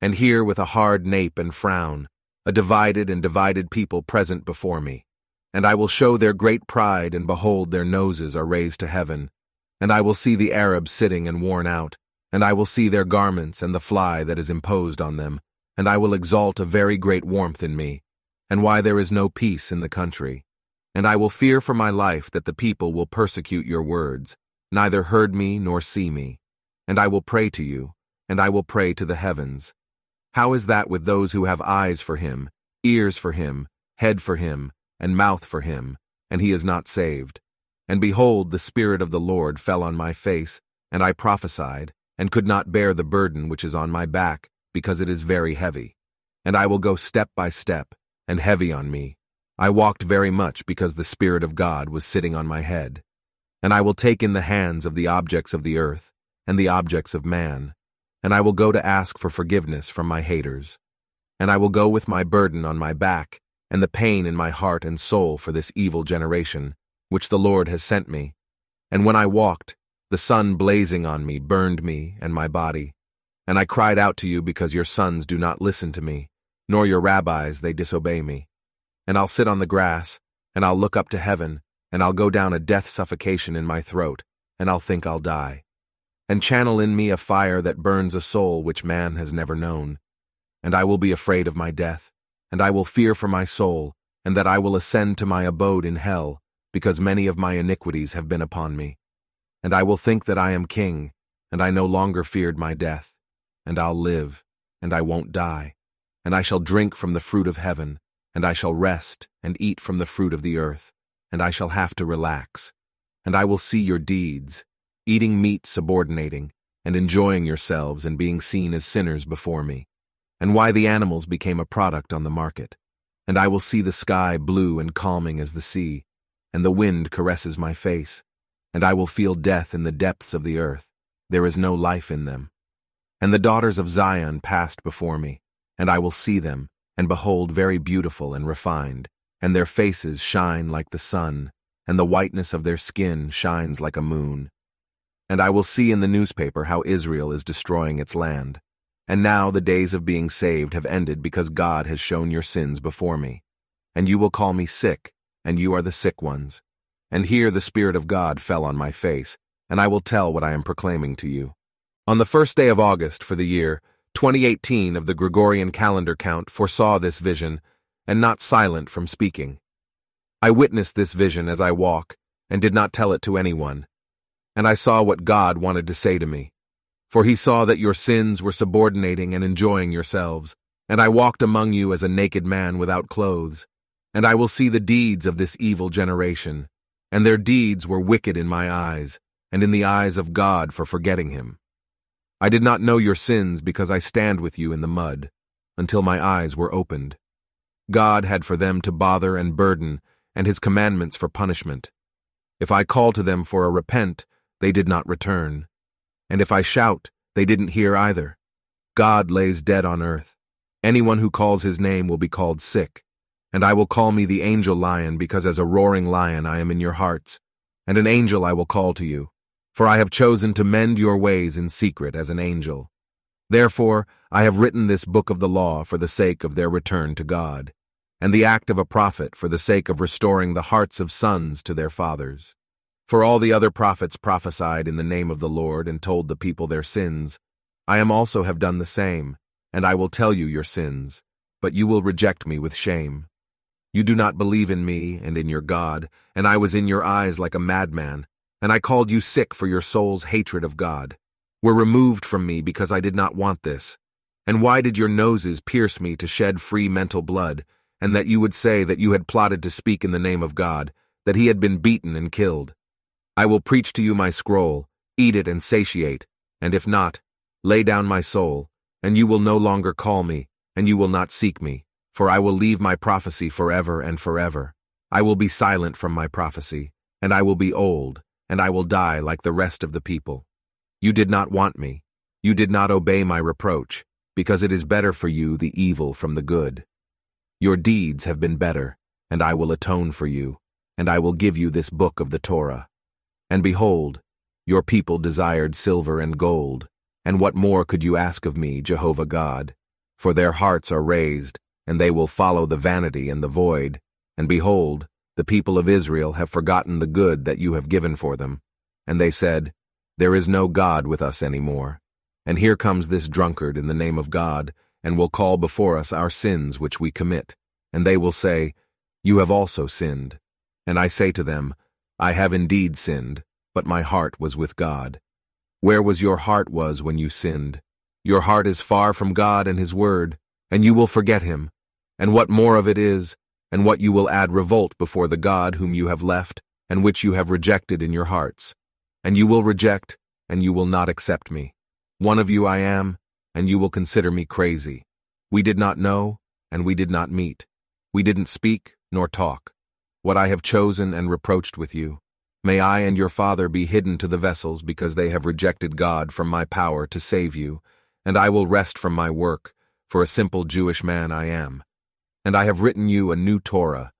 And here with a hard nape and frown, a divided and divided people present before me. And I will show their great pride, and behold, their noses are raised to heaven. And I will see the Arabs sitting and worn out, and I will see their garments and the fly that is imposed on them, and I will exalt a very great warmth in me, and why there is no peace in the country. And I will fear for my life that the people will persecute your words, neither heard me nor see me. And I will pray to you, and I will pray to the heavens. How is that with those who have eyes for him, ears for him, head for him, and mouth for him, and he is not saved? And behold, the Spirit of the Lord fell on my face, and I prophesied, and could not bear the burden which is on my back, because it is very heavy. And I will go step by step, and heavy on me. I walked very much because the Spirit of God was sitting on my head. And I will take in the hands of the objects of the earth and the objects of man, and I will go to ask for forgiveness from my haters. and I will go with my burden on my back, and the pain in my heart and soul for this evil generation, which the Lord has sent me. And when I walked, the sun blazing on me burned me and my body. And I cried out to you because your sons do not listen to me, nor your rabbis they disobey me. And I'll sit on the grass, and I'll look up to heaven, and I'll go down a death suffocation in my throat, and I'll think I'll die. And channel in me a fire that burns a soul which man has never known. And I will be afraid of my death, and I will fear for my soul, and that I will ascend to my abode in hell, because many of my iniquities have been upon me. And I will think that I am king, and I no longer feared my death, and I'll live, and I won't die, and I shall drink from the fruit of heaven, and I shall rest and eat from the fruit of the earth, and I shall have to relax. And I will see your deeds, eating meat subordinating, and enjoying yourselves and being seen as sinners before me, and why the animals became a product on the market. And I will see the sky blue and calming as the sea, and the wind caresses my face, and I will feel death in the depths of the earth. There is no life in them. And the daughters of Zion passed before me, and I will see them, and behold very beautiful and refined, and their faces shine like the sun, and the whiteness of their skin shines like a moon. And I will see in the newspaper how Israel is destroying its land. And now the days of being saved have ended because God has shown your sins before me. And you will call me sick, and you are the sick ones. And here the Spirit of God fell on my face, and I will tell what I am proclaiming to you. On the first day of August for the year 2018 of the Gregorian calendar count foresaw this vision, and not silent from speaking. I witnessed this vision as I walk, and did not tell it to anyone. And I saw what God wanted to say to me. For he saw that your sins were subordinating and enjoying yourselves, and I walked among you as a naked man without clothes. And I will see the deeds of this evil generation, and their deeds were wicked in my eyes, and in the eyes of God for forgetting him. I did not know your sins because I stand with you in the mud, until my eyes were opened. God had for them to bother and burden, and his commandments for punishment. If I call to them for a repent, they did not return. And if I shout, they didn't hear either. God lays dead on earth. Anyone who calls his name will be called sick. And I will call me the angel lion, because as a roaring lion I am in your hearts. And an angel I will call to you. For I have chosen to mend your ways in secret as an angel. Therefore, I have written this book of the law for the sake of their return to God, and the act of a prophet for the sake of restoring the hearts of sons to their fathers. For all the other prophets prophesied in the name of the Lord and told the people their sins. I am also have done the same, and I will tell you your sins, but you will reject me with shame. You do not believe in me and in your God, and I was in your eyes like a madman, and I called you sick for your soul's hatred of God, were removed from me because I did not want this. And why did your noses pierce me to shed free mental blood, and that you would say that you had plotted to speak in the name of God, that he had been beaten and killed? I will preach to you my scroll, eat it and satiate, and if not, lay down my soul, and you will no longer call me, and you will not seek me, for I will leave my prophecy forever and forever. I will be silent from my prophecy, and I will be old, and I will die like the rest of the people. You did not want me. You did not obey my reproach, because it is better for you the evil from the good. Your deeds have been better, and I will atone for you, and I will give you this book of the Torah. And behold, your people desired silver and gold, and what more could you ask of me, Jehovah God? For their hearts are raised, and they will follow the vanity and the void, and behold, the people of Israel have forgotten the good that you have given for them. And they said, There is no God with us any more. And here comes this drunkard in the name of God, and will call before us our sins which we commit. And they will say, You have also sinned. And I say to them, I have indeed sinned, but my heart was with God. Where was your heart was when you sinned? Your heart is far from God and his word, and you will forget him. And what more of it is, and what you will add revolt before the God whom you have left, and which you have rejected in your hearts. And you will reject, and you will not accept me. One of you I am, and you will consider me crazy. We did not know, and we did not meet. We didn't speak, nor talk. What I have chosen and reproached with you, may I and your father be hidden to the vessels because they have rejected God from my power to save you, and I will rest from my work, for a simple Jewish man I am. And I have written you a new Torah,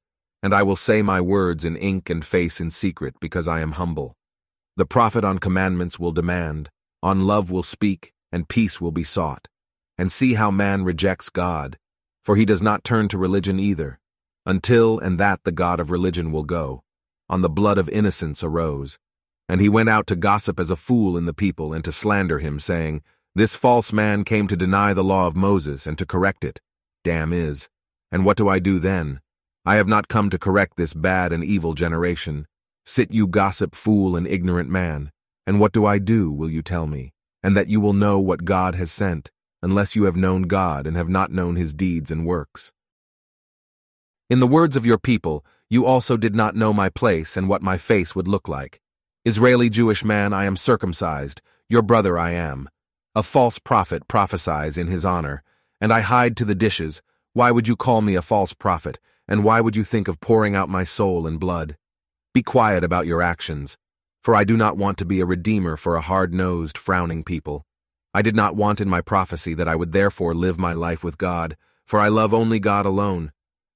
and I will say my words in ink and face in secret because I am humble. The prophet on commandments will demand, on love will speak, and peace will be sought. And see how man rejects God, for he does not turn to religion either, until and that the God of religion will go. On the blood of innocence arose. And he went out to gossip as a fool in the people and to slander him, saying, This false man came to deny the law of Moses and to correct it. Damn is. And what do I do then? I have not come to correct this bad and evil generation. Sit you gossip fool and ignorant man. And what do I do, will you tell me? And that you will know what God has sent, unless you have known God and have not known his deeds and works. In the words of your people, you also did not know my place and what my face would look like. Israeli Jewish man, I am circumcised, your brother I am. A false prophet prophesies in his honor, and I hide to the dishes. Why would you call me a false prophet, and why would you think of pouring out my soul in blood? Be quiet about your actions, for I do not want to be a redeemer for a hard-nosed, frowning people. I did not want in my prophecy that I would therefore live my life with God, for I love only God alone.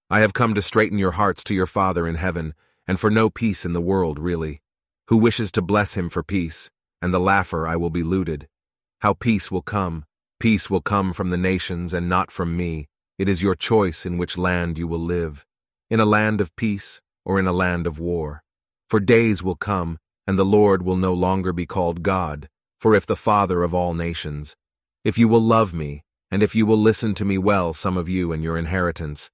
I have come to straighten your hearts to your Father in heaven, and for no peace in the world, really. Who wishes to bless him for peace, and the laugher I will be looted. How peace will come. Peace will come from the nations and not from me. It is your choice in which land you will live, in a land of peace or in a land of war. For days will come, and the Lord will no longer be called God, for if the Father of all nations, if you will love me, and if you will listen to me well, some of you and your inheritance,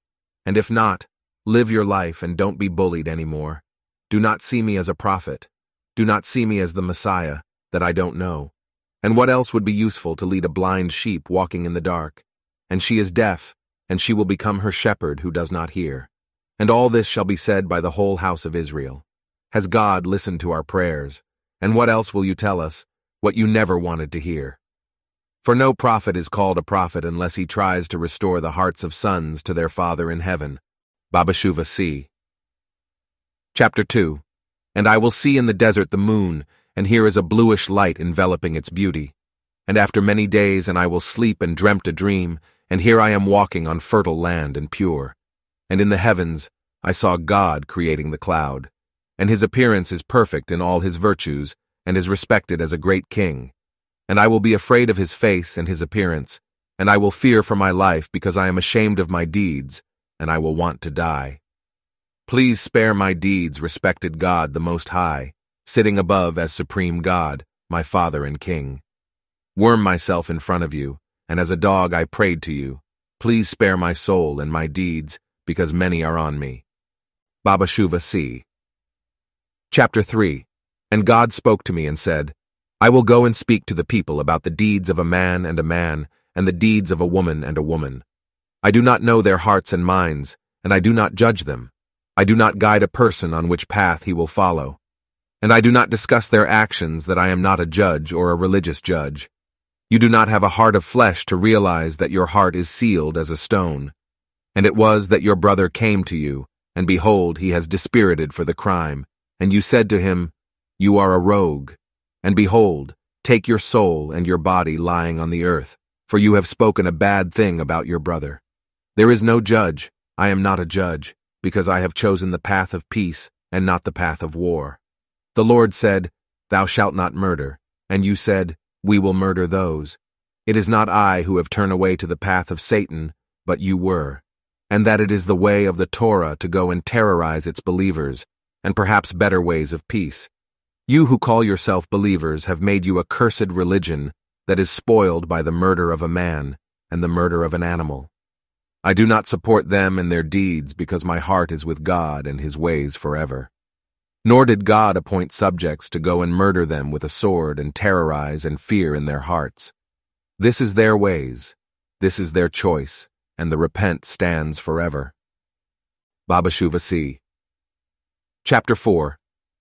and if not, live your life and don't be bullied anymore. Do not see me as a prophet. Do not see me as the Messiah, that I don't know. And what else would be useful to lead a blind sheep walking in the dark? And she is deaf, and she will become her shepherd who does not hear. And all this shall be said by the whole house of Israel. Has God listened to our prayers? And what else will you tell us, what you never wanted to hear? For no prophet is called a prophet unless he tries to restore the hearts of sons to their Father in heaven. Baba Shuva C. Chapter 2 And I will see in the desert the moon, and here is a bluish light enveloping its beauty. And after many days, and I will sleep and dreamt a dream, and here I am walking on fertile land and pure. And in the heavens I saw God creating the cloud. And his appearance is perfect in all his virtues, and is respected as a great king. And I will be afraid of his face and his appearance, and I will fear for my life because I am ashamed of my deeds, and I will want to die. Please spare my deeds, respected God the Most High, sitting above as supreme God, my Father and King. Worm myself in front of you, and as a dog I prayed to you, please spare my soul and my deeds, because many are on me. Baba Shuva C. Chapter 3 And God spoke to me and said, I will go and speak to the people about the deeds of a man and a man, and the deeds of a woman and a woman. I do not know their hearts and minds, and I do not judge them. I do not guide a person on which path he will follow. And I do not discuss their actions that I am not a judge or a religious judge. You do not have a heart of flesh to realize that your heart is sealed as a stone. And it was that your brother came to you, and behold, he has dispirited for the crime. And you said to him, You are a rogue. And behold, take your soul and your body lying on the earth, for you have spoken a bad thing about your brother. There is no judge, I am not a judge, because I have chosen the path of peace and not the path of war. The Lord said, Thou shalt not murder, and you said, we will murder those. It is not I who have turned away to the path of Satan, but you were. And that it is the way of the Torah to go and terrorize its believers, and perhaps better ways of peace. You who call yourself believers have made you a cursed religion that is spoiled by the murder of a man and the murder of an animal. I do not support them and their deeds because my heart is with God and his ways forever. Nor did God appoint subjects to go and murder them with a sword and terrorize and fear in their hearts. This is their ways, this is their choice, and the repent stands forever. Baba Shuva C. Chapter 4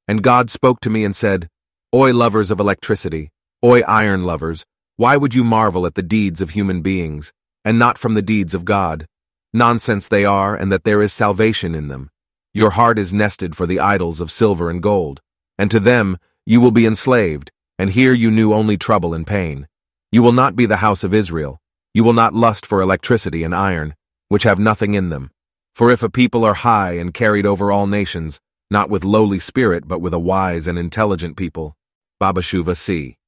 And God spoke to me and said, Oi lovers of electricity, oi iron lovers, why would you marvel at the deeds of human beings, and not from the deeds of God? Nonsense they are, and that there is salvation in them. Your heart is nested for the idols of silver and gold, and to them you will be enslaved, and here you knew only trouble and pain. You will not be the house of Israel. You will not lust for electricity and iron, which have nothing in them. For if a people are high and carried over all nations, not with lowly spirit, but with a wise and intelligent people. Babashuva C.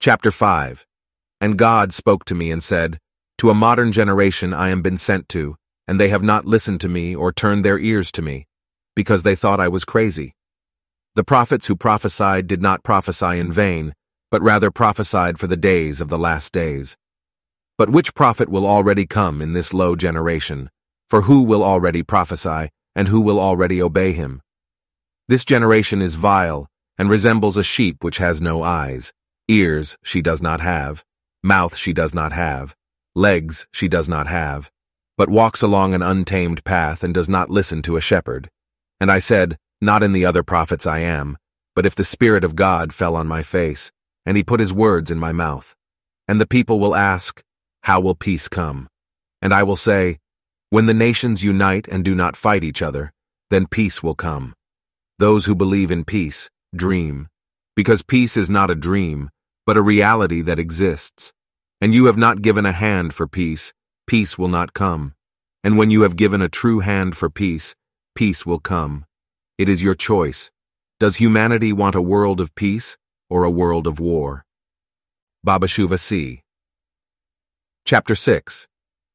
Chapter 5 And God spoke to me and said, To a modern generation I am been sent to, and they have not listened to me or turned their ears to me, because they thought I was crazy. The prophets who prophesied did not prophesy in vain, but rather prophesied for the days of the last days. But which prophet will already come in this low generation? For who will already prophesy, and who will already obey him? This generation is vile, and resembles a sheep which has no eyes. Ears she does not have, mouth she does not have, legs she does not have, but walks along an untamed path and does not listen to a shepherd. And I said, Not in the other prophets I am, but if the Spirit of God fell on my face, and he put his words in my mouth. And the people will ask, how will peace come? And I will say, When the nations unite and do not fight each other, then peace will come. Those who believe in peace dream, because peace is not a dream, but a reality that exists. And you have not given a hand for peace, peace will not come. And when you have given a true hand for peace, peace will come. It is your choice. Does humanity want a world of peace or a world of war? Babashuva C. Chapter 6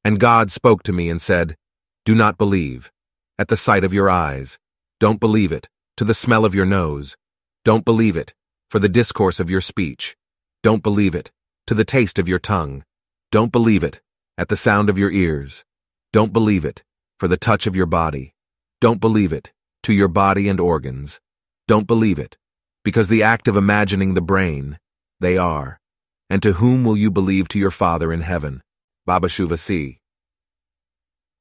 And God spoke to me and said, Do not believe. At the sight of your eyes. Don't believe it. To the smell of your nose. Don't believe it. For the discourse of your speech. Don't believe it. To the taste of your tongue. Don't believe it. At the sound of your ears. Don't believe it. For the touch of your body. Don't believe it. To your body and organs. Don't believe it. Because the act of imagining the brain, they are. And to whom will you believe to your Father in heaven? Babashuva C.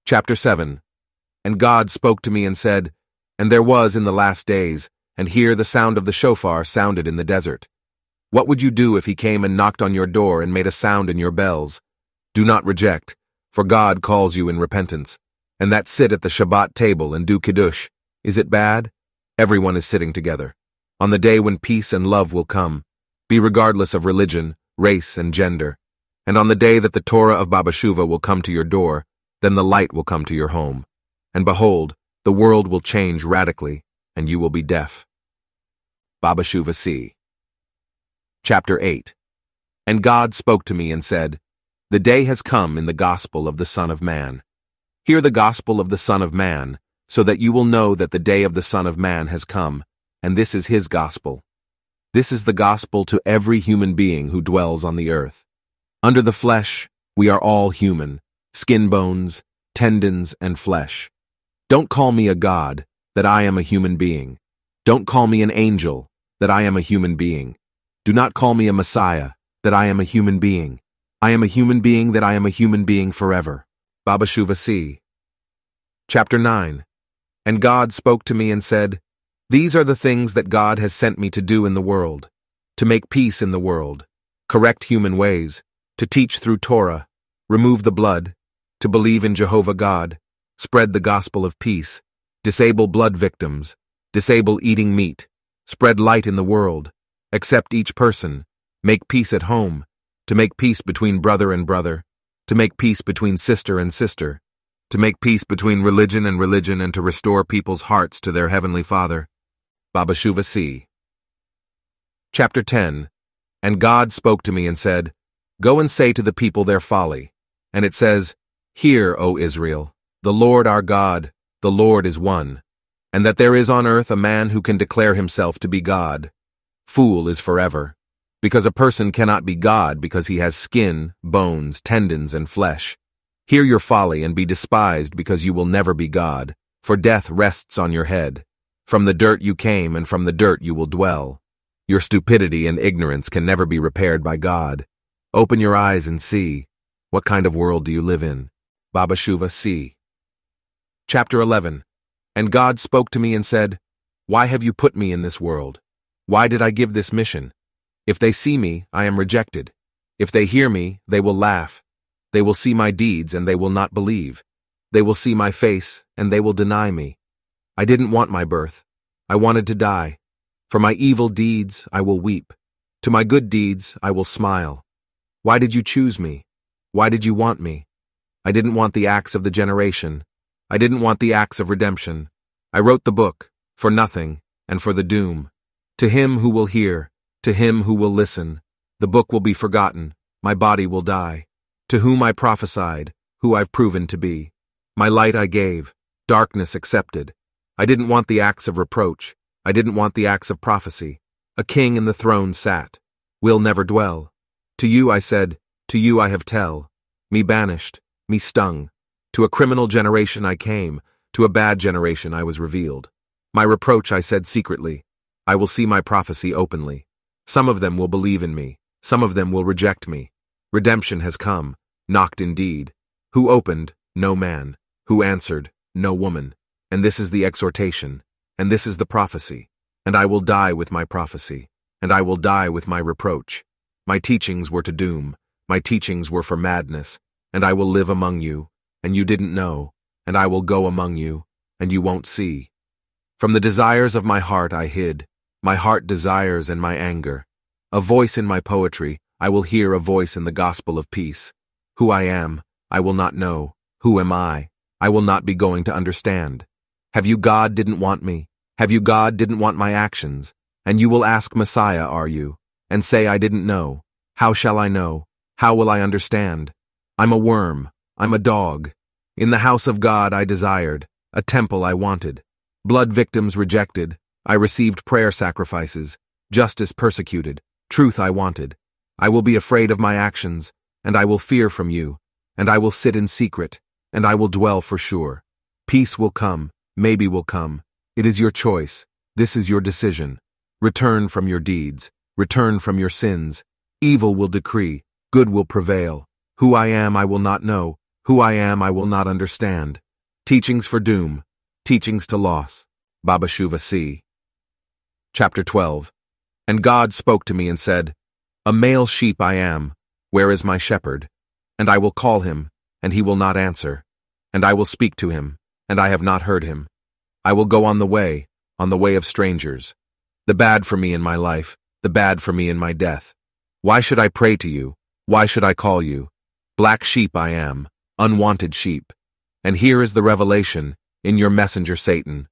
Chapter 7 And God spoke to me and said, And there was in the last days, and here the sound of the shofar sounded in the desert. What would you do if he came and knocked on your door and made a sound in your bells? Do not reject, for God calls you in repentance. And that sit at the Shabbat table and do Kiddush. Is it bad? Everyone is sitting together. On the day when peace and love will come. Be regardless of religion, race, and gender. And on the day that the Torah of Babashuva will come to your door, then the light will come to your home. And behold, the world will change radically, and you will be deaf. Babashuva C. Chapter 8 And God spoke to me and said, The day has come in the gospel of the Son of Man. Hear the gospel of the Son of Man, so that you will know that the day of the Son of Man has come, and this is his gospel. This is the gospel to every human being who dwells on the earth. Under the flesh, we are all human, skin bones, tendons, and flesh. Don't call me a god, that I am a human being. Don't call me an angel, that I am a human being. Do not call me a messiah, that I am a human being. I am a human being that I am a human being forever. Babashuva C. Chapter 9 And God spoke to me and said, these are the things that God has sent me to do in the world, to make peace in the world, correct human ways, to teach through Torah, remove the blood, to believe in Jehovah God, spread the gospel of peace, disable blood victims, disable eating meat, spread light in the world, accept each person, make peace at home, to make peace between brother and brother, to make peace between sister and sister, to make peace between religion and religion and to restore people's hearts to their heavenly Father. Babashuva C. Chapter 10 And God spoke to me and said, Go and say to the people their folly. And it says, Hear, O Israel, the Lord our God, the Lord is one, and that there is on earth a man who can declare himself to be God. Fool is forever, because a person cannot be God because he has skin, bones, tendons, and flesh. Hear your folly and be despised because you will never be God, for death rests on your head. From the dirt you came, and from the dirt you will dwell. Your stupidity and ignorance can never be repaired by God. Open your eyes and see. What kind of world do you live in? Babashuva C. Chapter 11 And God spoke to me and said, Why have you put me in this world? Why did I give this mission? If they see me, I am rejected. If they hear me, they will laugh. They will see my deeds, and they will not believe. They will see my face, and they will deny me. I didn't want my birth. I wanted to die. For my evil deeds, I will weep. To my good deeds, I will smile. Why did you choose me? Why did you want me? I didn't want the acts of the generation. I didn't want the acts of redemption. I wrote the book, for nothing, and for the doom. To him who will hear, to him who will listen, the book will be forgotten, my body will die. To whom I prophesied, who I've proven to be. My light I gave, darkness accepted. I didn't want the acts of reproach. I didn't want the acts of prophecy. A king in the throne sat. Will never dwell. To you I said, to you I have tell. Me banished, me stung. To a criminal generation I came, to a bad generation I was revealed. My reproach I said secretly. I will see my prophecy openly. Some of them will believe in me, some of them will reject me. Redemption has come, knocked indeed. Who opened? No man. Who answered? No woman and this is the exhortation, and this is the prophecy, and I will die with my prophecy, and I will die with my reproach. My teachings were to doom, my teachings were for madness, and I will live among you, and you didn't know, and I will go among you, and you won't see. From the desires of my heart I hid, my heart desires and my anger. A voice in my poetry, I will hear a voice in the gospel of peace. Who I am, I will not know. Who am I? I will not be going to understand. Have you God didn't want me? Have you God didn't want my actions? And you will ask Messiah, are you? And say I didn't know. How shall I know? How will I understand? I'm a worm. I'm a dog. In the house of God I desired. A temple I wanted. Blood victims rejected. I received prayer sacrifices. Justice persecuted. Truth I wanted. I will be afraid of my actions, and I will fear from you, and I will sit in secret, and I will dwell for sure. Peace will come, maybe will come. It is your choice. This is your decision. Return from your deeds. Return from your sins. Evil will decree. Good will prevail. Who I am I will not know. Who I am I will not understand. Teachings for Doom. Teachings to Loss. Baba Shuva C. Chapter 12. And God spoke to me and said, A male sheep I am. Where is my shepherd? And I will call him, and he will not answer. And I will speak to him, and I have not heard him. I will go on the way, on the way of strangers. The bad for me in my life, the bad for me in my death. Why should I pray to you? Why should I call you? Black sheep I am, unwanted sheep. And here is the revelation, in your messenger Satan.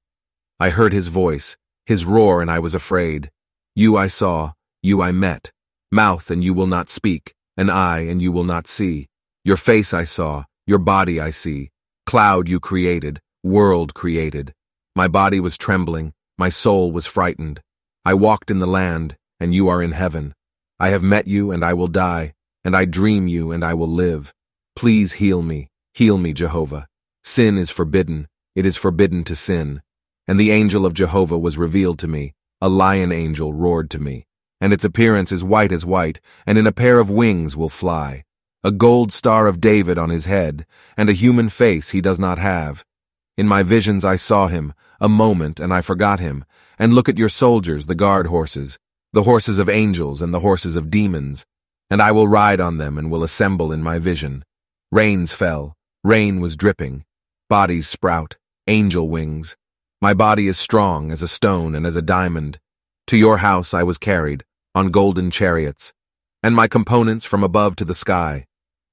I heard his voice, his roar, and I was afraid. You I saw, you I met. Mouth, and you will not speak, an eye, and you will not see. Your face I saw, your body I see. Cloud you created, world created. My body was trembling, my soul was frightened. I walked in the land, and you are in heaven. I have met you, and I will die, and I dream you, and I will live. Please heal me, heal me, Jehovah. Sin is forbidden, it is forbidden to sin. And the angel of Jehovah was revealed to me, a lion angel roared to me, and its appearance is white as white, and in a pair of wings will fly a gold star of David on his head, and a human face he does not have. In my visions I saw him, a moment, and I forgot him, and look at your soldiers, the guard horses, the horses of angels and the horses of demons, and I will ride on them and will assemble in my vision. Rains fell, rain was dripping, bodies sprout, angel wings. My body is strong as a stone and as a diamond. To your house I was carried, on golden chariots, and my components from above to the sky.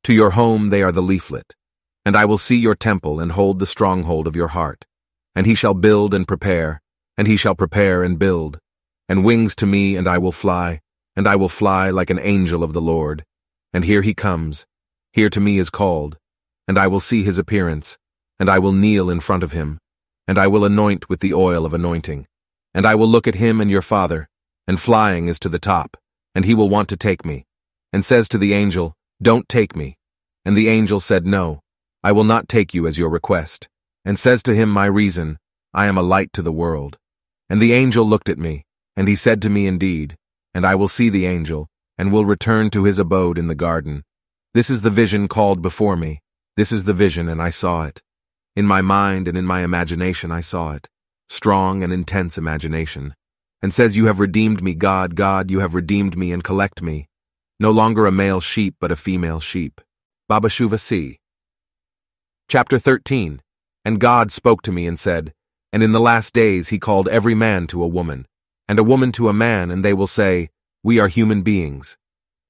To your home they are the leaflet. And I will see your temple and hold the stronghold of your heart. And he shall build and prepare, and he shall prepare and build. And wings to me, and I will fly, and I will fly like an angel of the Lord. And here he comes, here to me is called, and I will see his appearance, and I will kneel in front of him, and I will anoint with the oil of anointing. And I will look at him and your father, and flying is to the top, and he will want to take me, and says to the angel, don't take me. And the angel said, No, I will not take you as your request. And says to him, My reason, I am a light to the world. And the angel looked at me, and he said to me, Indeed, and I will see the angel, and will return to his abode in the garden. This is the vision called before me. This is the vision, and I saw it. In my mind and in my imagination I saw it. Strong and intense imagination. And says, You have redeemed me, God, God, you have redeemed me and collect me. No longer a male sheep, but a female sheep. Baba Shuva C. Chapter 13 And God spoke to me and said, And in the last days he called every man to a woman, and a woman to a man, and they will say, We are human beings.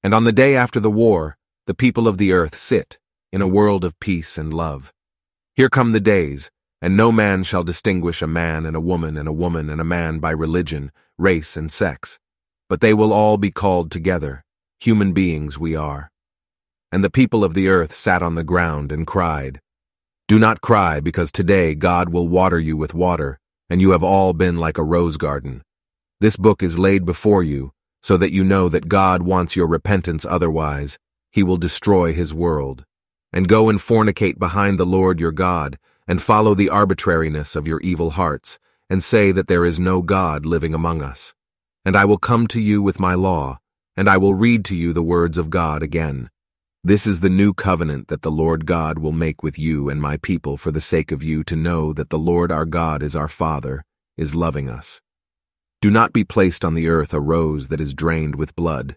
And on the day after the war, the the people of the earth sit in a world of peace and love. Here come the days, and no man shall distinguish a man and a woman and a woman and a man by religion, race, and sex, but they will all be called together. Human beings we are. And the people of the earth sat on the ground and cried, Do not cry, because today God will water you with water, and you have all been like a rose garden. This book is laid before you, so that you know that God wants your repentance otherwise, he will destroy his world. And go and fornicate behind the Lord your God, and follow the arbitrariness of your evil hearts, and say that there is no God living among us. And I will come to you with my law, and I will read to you the words of God again. This is the new covenant that the Lord God will make with you and my people for the sake of you to know that the Lord our God is our Father, is loving us. Do not be placed on the earth a rose that is drained with blood.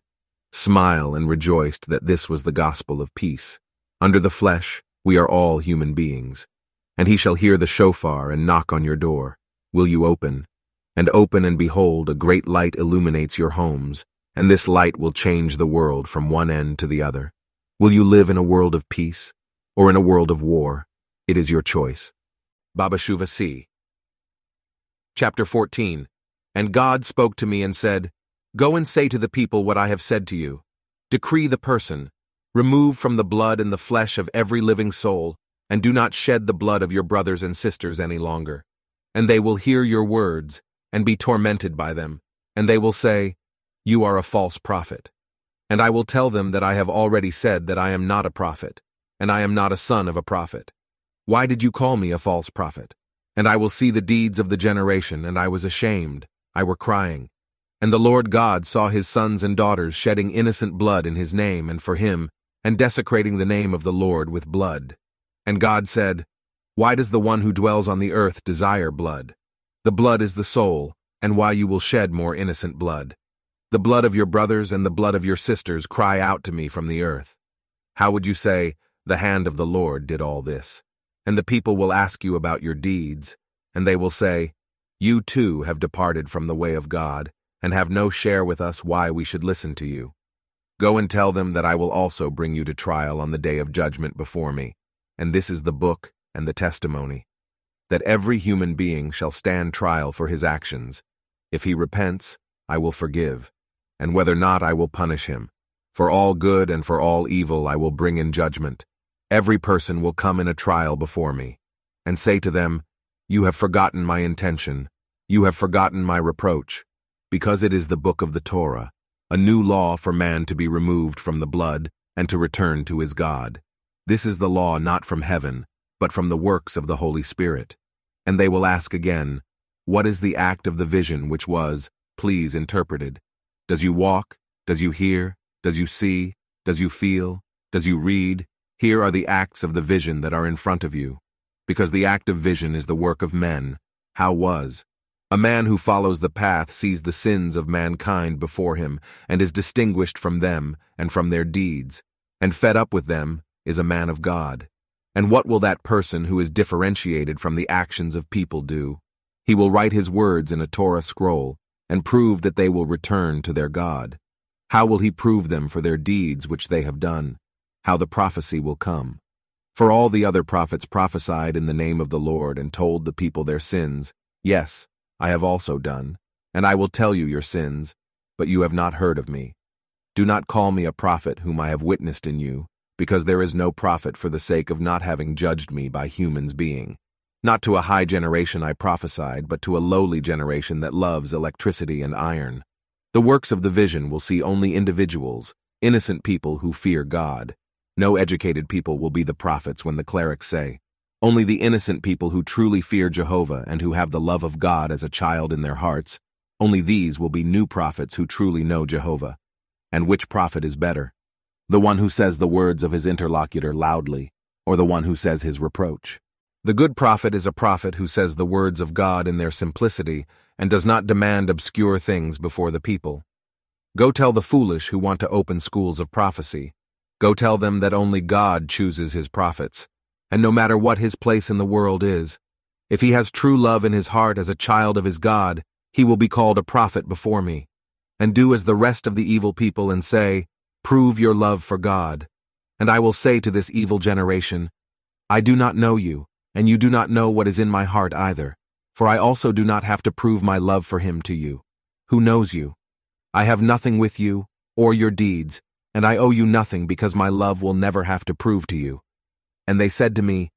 Smile and rejoice that this was the gospel of peace. Under the flesh, we are all human beings. And he shall hear the shofar and knock on your door. Will you open? And open and behold, a great light illuminates your homes, and this light will change the world from one end to the other. Will you live in a world of peace, or in a world of war? It is your choice. Baba Shuva C. Chapter 14 and God spoke to me and said, Go and say to the people what I have said to you. Decree the person, remove from the blood and the flesh of every living soul, and do not shed the blood of your brothers and sisters any longer. And they will hear your words, and be tormented by them, and they will say, You are a false prophet. And I will tell them that I have already said that I am not a prophet, and I am not a son of a prophet. Why did you call me a false prophet? And I will see the deeds of the generation, and I was ashamed. I were crying. And the Lord God saw his sons and daughters shedding innocent blood in his name and for him, and desecrating the name of the Lord with blood. And God said, Why does the one who dwells on the earth desire blood? The blood is the soul, and why you will shed more innocent blood. The blood of your brothers and the blood of your sisters cry out to me from the earth. How would you say, The hand of the Lord did all this? And the people will ask you about your deeds, and they will say, you too have departed from the way of God, and have no share with us why we should listen to you. Go and tell them that I will also bring you to trial on the day of judgment before me, and this is the book and the testimony, that every human being shall stand trial for his actions. If he repents, I will forgive, and whether not I will punish him. For all good and for all evil I will bring in judgment. Every person will come in a trial before me, and say to them, You have forgotten my intention, you have forgotten my reproach, because it is the book of the Torah, a new law for man to be removed from the blood and to return to his God. This is the law not from heaven, but from the works of the Holy Spirit. And they will ask again, What is the act of the vision which was, please, interpreted? Does you walk? Does you hear? Does you see? Does you feel? Does you read? Here are the acts of the vision that are in front of you. Because the act of vision is the work of men. How was? A man who follows the path sees the sins of mankind before him and is distinguished from them and from their deeds, and fed up with them is a man of God. And what will that person who is differentiated from the actions of people do? He will write his words in a Torah scroll and prove that they will return to their God. How will he prove them for their deeds which they have done? How the prophecy will come. For all the other prophets prophesied in the name of the Lord and told the people their sins. Yes, I have also done, and I will tell you your sins, but you have not heard of me. Do not call me a prophet whom I have witnessed in you, because there is no prophet for the sake of not having judged me by humans being. Not to a high generation I prophesied, but to a lowly generation that loves electricity and iron. The works of the vision will see only individuals, innocent people who fear God. No educated people will be the prophets when the clerics say, only the innocent people who truly fear Jehovah and who have the love of God as a child in their hearts, only these will be new prophets who truly know Jehovah. And which prophet is better? The one who says the words of his interlocutor loudly, or the one who says his reproach? The good prophet is a prophet who says the words of God in their simplicity and does not demand obscure things before the people. Go tell the foolish who want to open schools of prophecy. Go tell them that only God chooses his prophets and no matter what his place in the world is, if he has true love in his heart as a child of his God, he will be called a prophet before me. And do as the rest of the evil people and say, Prove your love for God. And I will say to this evil generation, I do not know you, and you do not know what is in my heart either, for I also do not have to prove my love for him to you. Who knows you? I have nothing with you, or your deeds, and I owe you nothing because my love will never have to prove to you. And they said to me,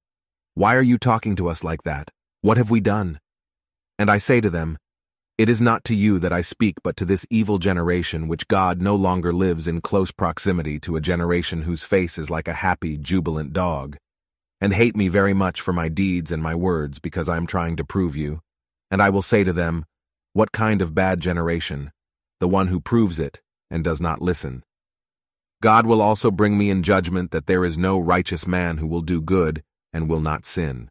Why are you talking to us like that? What have we done? And I say to them, It is not to you that I speak, but to this evil generation which God no longer lives in close proximity to a generation whose face is like a happy, jubilant dog and hate me very much for my deeds and my words because I am trying to prove you. And I will say to them, What kind of bad generation? The one who proves it and does not listen. God will also bring me in judgment that there is no righteous man who will do good and will not sin.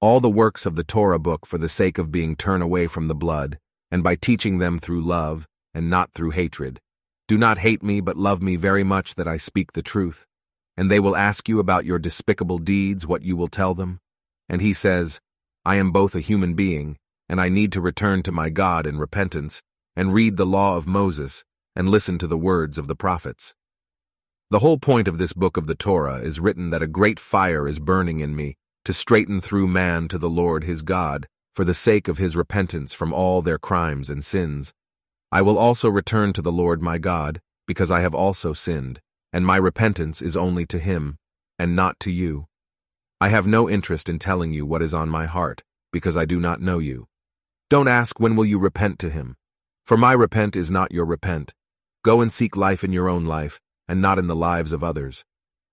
All the works of the Torah book for the sake of being turned away from the blood, and by teaching them through love and not through hatred. Do not hate me, but love me very much that I speak the truth and they will ask you about your despicable deeds, what you will tell them. And he says, I am both a human being, and I need to return to my God in repentance, and read the law of Moses, and listen to the words of the prophets. The whole point of this book of the Torah is written that a great fire is burning in me, to straighten through man to the Lord his God, for the sake of his repentance from all their crimes and sins. I will also return to the Lord my God, because I have also sinned and my repentance is only to him, and not to you. I have no interest in telling you what is on my heart, because I do not know you. Don't ask when will you repent to him, for my repent is not your repent. Go and seek life in your own life, and not in the lives of others.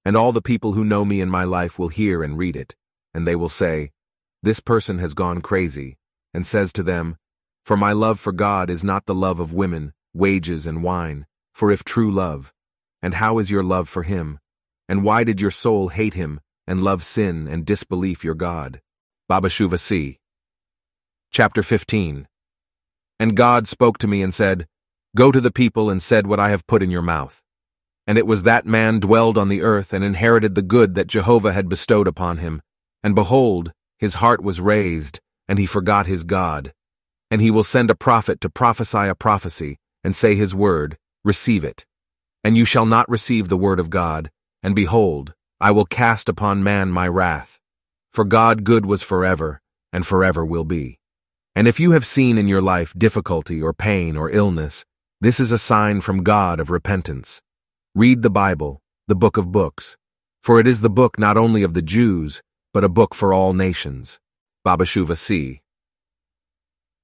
And all the people who know me in my life will hear and read it, and they will say, This person has gone crazy, and says to them, For my love for God is not the love of women, wages, and wine, for if true love, and how is your love for him? And why did your soul hate him and love sin and disbelief your God? Baba Shuva C. Chapter 15 And God spoke to me and said, Go to the people and said what I have put in your mouth. And it was that man dwelled on the earth and inherited the good that Jehovah had bestowed upon him. And behold, his heart was raised, and he forgot his God. And he will send a prophet to prophesy a prophecy, and say his word, receive it. And you shall not receive the word of God, and behold, I will cast upon man my wrath. For God good was forever, and forever will be. And if you have seen in your life difficulty or pain or illness, this is a sign from God of repentance. Read the Bible, the book of books, for it is the book not only of the Jews, but a book for all nations. Baba Shuva C.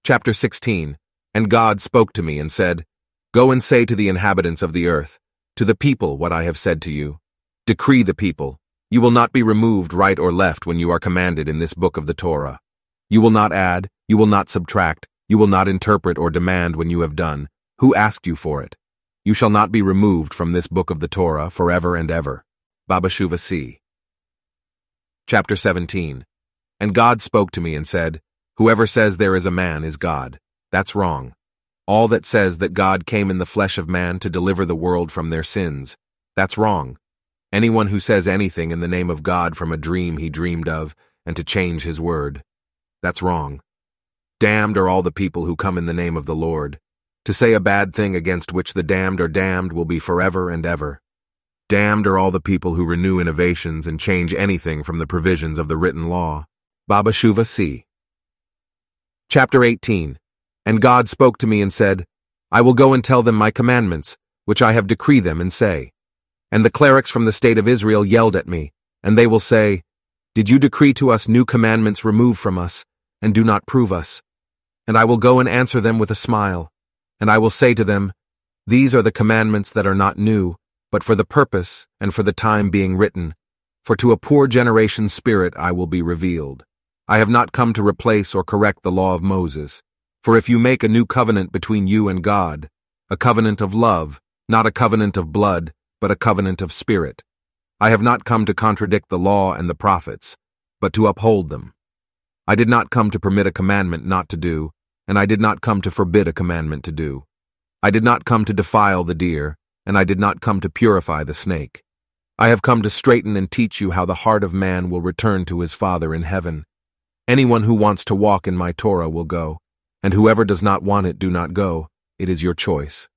Chapter 16 And God spoke to me and said, Go and say to the inhabitants of the earth, to the people what I have said to you. Decree the people. You will not be removed right or left when you are commanded in this book of the Torah. You will not add, you will not subtract, you will not interpret or demand when you have done. Who asked you for it? You shall not be removed from this book of the Torah forever and ever. Baba Shuva C. Chapter 17 And God spoke to me and said, Whoever says there is a man is God. That's wrong. All that says that God came in the flesh of man to deliver the world from their sins. That's wrong. Anyone who says anything in the name of God from a dream he dreamed of and to change his word. That's wrong. Damned are all the people who come in the name of the Lord. To say a bad thing against which the damned are damned will be forever and ever. Damned are all the people who renew innovations and change anything from the provisions of the written law. Baba Shuva C. Chapter 18 and God spoke to me and said, I will go and tell them my commandments, which I have decreed them, and say. And the clerics from the state of Israel yelled at me, and they will say, Did you decree to us new commandments remove from us, and do not prove us? And I will go and answer them with a smile, and I will say to them, These are the commandments that are not new, but for the purpose and for the time being written. For to a poor generation's spirit I will be revealed. I have not come to replace or correct the law of Moses. For if you make a new covenant between you and God, a covenant of love, not a covenant of blood, but a covenant of spirit, I have not come to contradict the law and the prophets, but to uphold them. I did not come to permit a commandment not to do, and I did not come to forbid a commandment to do. I did not come to defile the deer, and I did not come to purify the snake. I have come to straighten and teach you how the heart of man will return to his Father in heaven. Anyone who wants to walk in my Torah will go, and whoever does not want it do not go, it is your choice.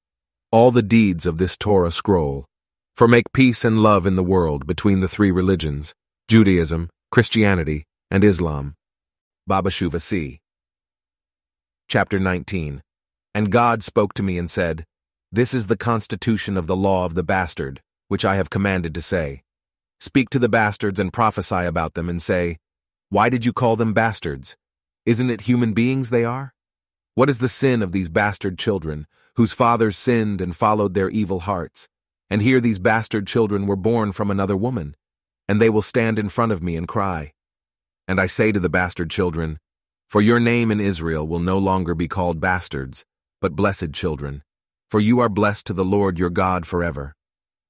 All the deeds of this Torah scroll, For make peace and love in the world between the three religions, Judaism, Christianity, and Islam. Baba Shuva C. Chapter 19 And God spoke to me and said, This is the constitution of the law of the bastard, which I have commanded to say. Speak to the bastards and prophesy about them and say, Why did you call them bastards? Isn't it human beings they are? What is the sin of these bastard children, whose fathers sinned and followed their evil hearts? And here these bastard children were born from another woman, and they will stand in front of me and cry. And I say to the bastard children, For your name in Israel will no longer be called bastards, but blessed children, for you are blessed to the Lord your God forever.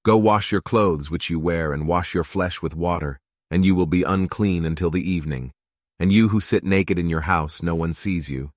Go wash your clothes which you wear, and wash your flesh with water, and you will be unclean until the evening. And you who sit naked in your house, no one sees you,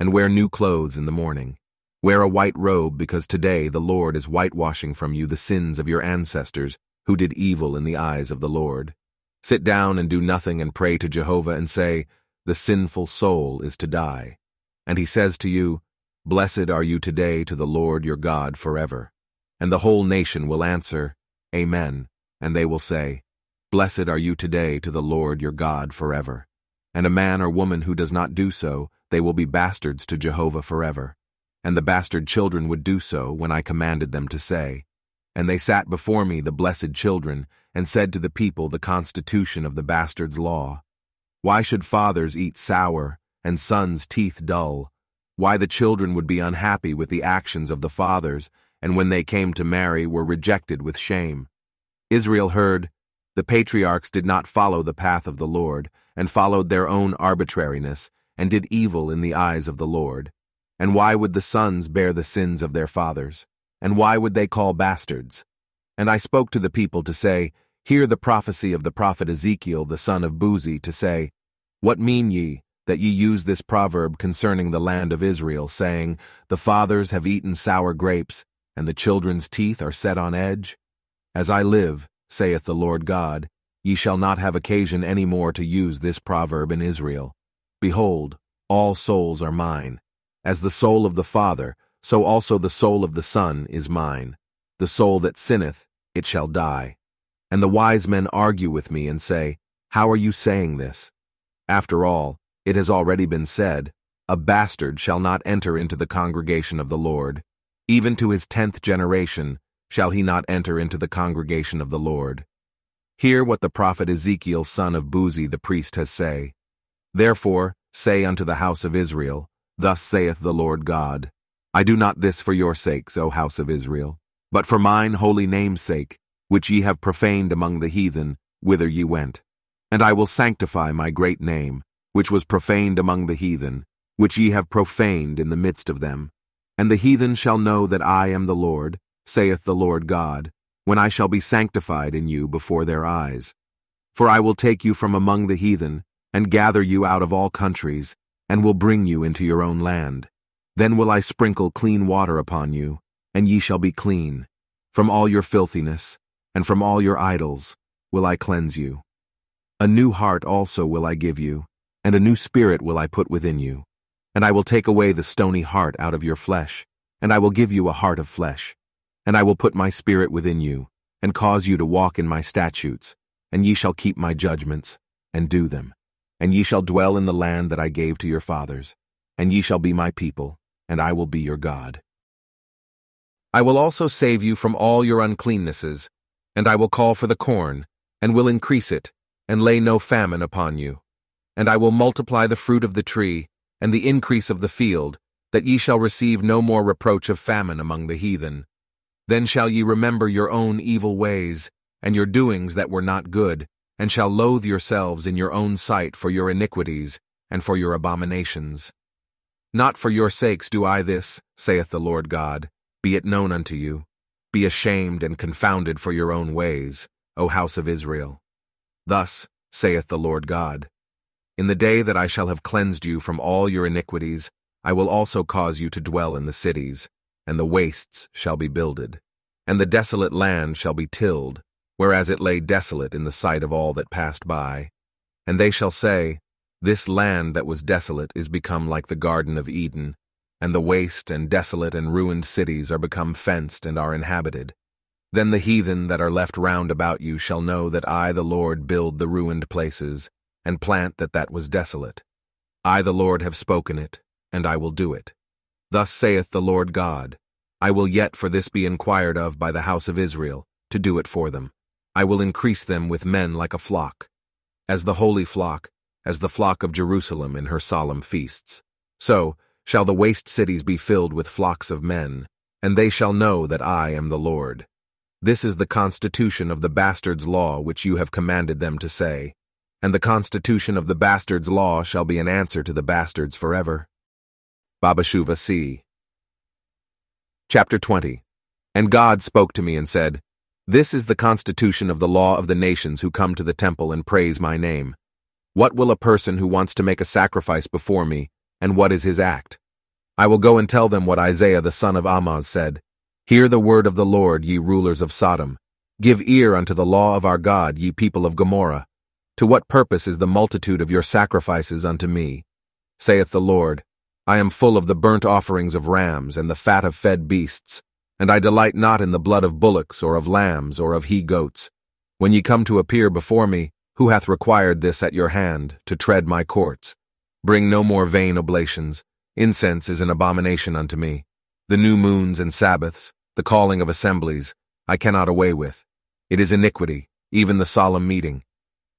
and wear new clothes in the morning. Wear a white robe, because today the Lord is whitewashing from you the sins of your ancestors, who did evil in the eyes of the Lord. Sit down and do nothing and pray to Jehovah and say, The sinful soul is to die. And he says to you, Blessed are you today to the Lord your God forever. And the whole nation will answer, Amen. And they will say, Blessed are you today to the Lord your God forever. And a man or woman who does not do so, they will be bastards to Jehovah forever and the bastard children would do so when I commanded them to say. And they sat before me, the blessed children, and said to the people the constitution of the bastard's law. Why should fathers eat sour, and sons' teeth dull? Why the children would be unhappy with the actions of the fathers, and when they came to marry were rejected with shame. Israel heard, the patriarchs did not follow the path of the Lord, and followed their own arbitrariness, and did evil in the eyes of the Lord. And why would the sons bear the sins of their fathers? And why would they call bastards? And I spoke to the people to say, Hear the prophecy of the prophet Ezekiel the son of Buzi to say, What mean ye, that ye use this proverb concerning the land of Israel, saying, The fathers have eaten sour grapes, and the children's teeth are set on edge? As I live, saith the Lord God, ye shall not have occasion any more to use this proverb in Israel. Behold, all souls are mine. As the soul of the Father, so also the soul of the Son is mine. The soul that sinneth, it shall die. And the wise men argue with me and say, How are you saying this? After all, it has already been said, A bastard shall not enter into the congregation of the Lord. Even to his tenth generation shall he not enter into the congregation of the Lord. Hear what the prophet Ezekiel son of Buzi the priest has say. Therefore, say unto the house of Israel, Thus saith the Lord God, I do not this for your sakes, O house of Israel, but for mine holy name's sake, which ye have profaned among the heathen, whither ye went. And I will sanctify my great name, which was profaned among the heathen, which ye have profaned in the midst of them. And the heathen shall know that I am the Lord, saith the Lord God, when I shall be sanctified in you before their eyes. For I will take you from among the heathen, and gather you out of all countries, and will bring you into your own land. Then will I sprinkle clean water upon you, and ye shall be clean. From all your filthiness, and from all your idols, will I cleanse you. A new heart also will I give you, and a new spirit will I put within you. And I will take away the stony heart out of your flesh, and I will give you a heart of flesh. And I will put my spirit within you, and cause you to walk in my statutes, and ye shall keep my judgments, and do them. And ye shall dwell in the land that I gave to your fathers, and ye shall be my people, and I will be your God. I will also save you from all your uncleannesses, and I will call for the corn, and will increase it, and lay no famine upon you. And I will multiply the fruit of the tree, and the increase of the field, that ye shall receive no more reproach of famine among the heathen. Then shall ye remember your own evil ways, and your doings that were not good, and shall loathe yourselves in your own sight for your iniquities and for your abominations. Not for your sakes do I this, saith the Lord God, be it known unto you. Be ashamed and confounded for your own ways, O house of Israel. Thus saith the Lord God, In the day that I shall have cleansed you from all your iniquities, I will also cause you to dwell in the cities, and the wastes shall be builded, and the desolate land shall be tilled, whereas it lay desolate in the sight of all that passed by. And they shall say, This land that was desolate is become like the Garden of Eden, and the waste and desolate and ruined cities are become fenced and are inhabited. Then the heathen that are left round about you shall know that I, the Lord, build the ruined places, and plant that that was desolate. I, the Lord, have spoken it, and I will do it. Thus saith the Lord God, I will yet for this be inquired of by the house of Israel, to do it for them. I will increase them with men like a flock, as the holy flock, as the flock of Jerusalem in her solemn feasts. So shall the waste cities be filled with flocks of men, and they shall know that I am the Lord. This is the constitution of the bastard's law which you have commanded them to say, and the constitution of the bastard's law shall be an answer to the bastards forever. Babashuva C. Chapter 20 And God spoke to me and said, This is the constitution of the law of the nations who come to the temple and praise my name. What will a person who wants to make a sacrifice before me, and what is his act? I will go and tell them what Isaiah the son of Amoz said. Hear the word of the Lord, ye rulers of Sodom. Give ear unto the law of our God, ye people of Gomorrah. To what purpose is the multitude of your sacrifices unto me? Saith the Lord, I am full of the burnt offerings of rams and the fat of fed beasts, and I delight not in the blood of bullocks or of lambs or of he-goats. When ye come to appear before me, who hath required this at your hand, to tread my courts? Bring no more vain oblations. Incense is an abomination unto me. The new moons and Sabbaths, the calling of assemblies, I cannot away with. It is iniquity, even the solemn meeting.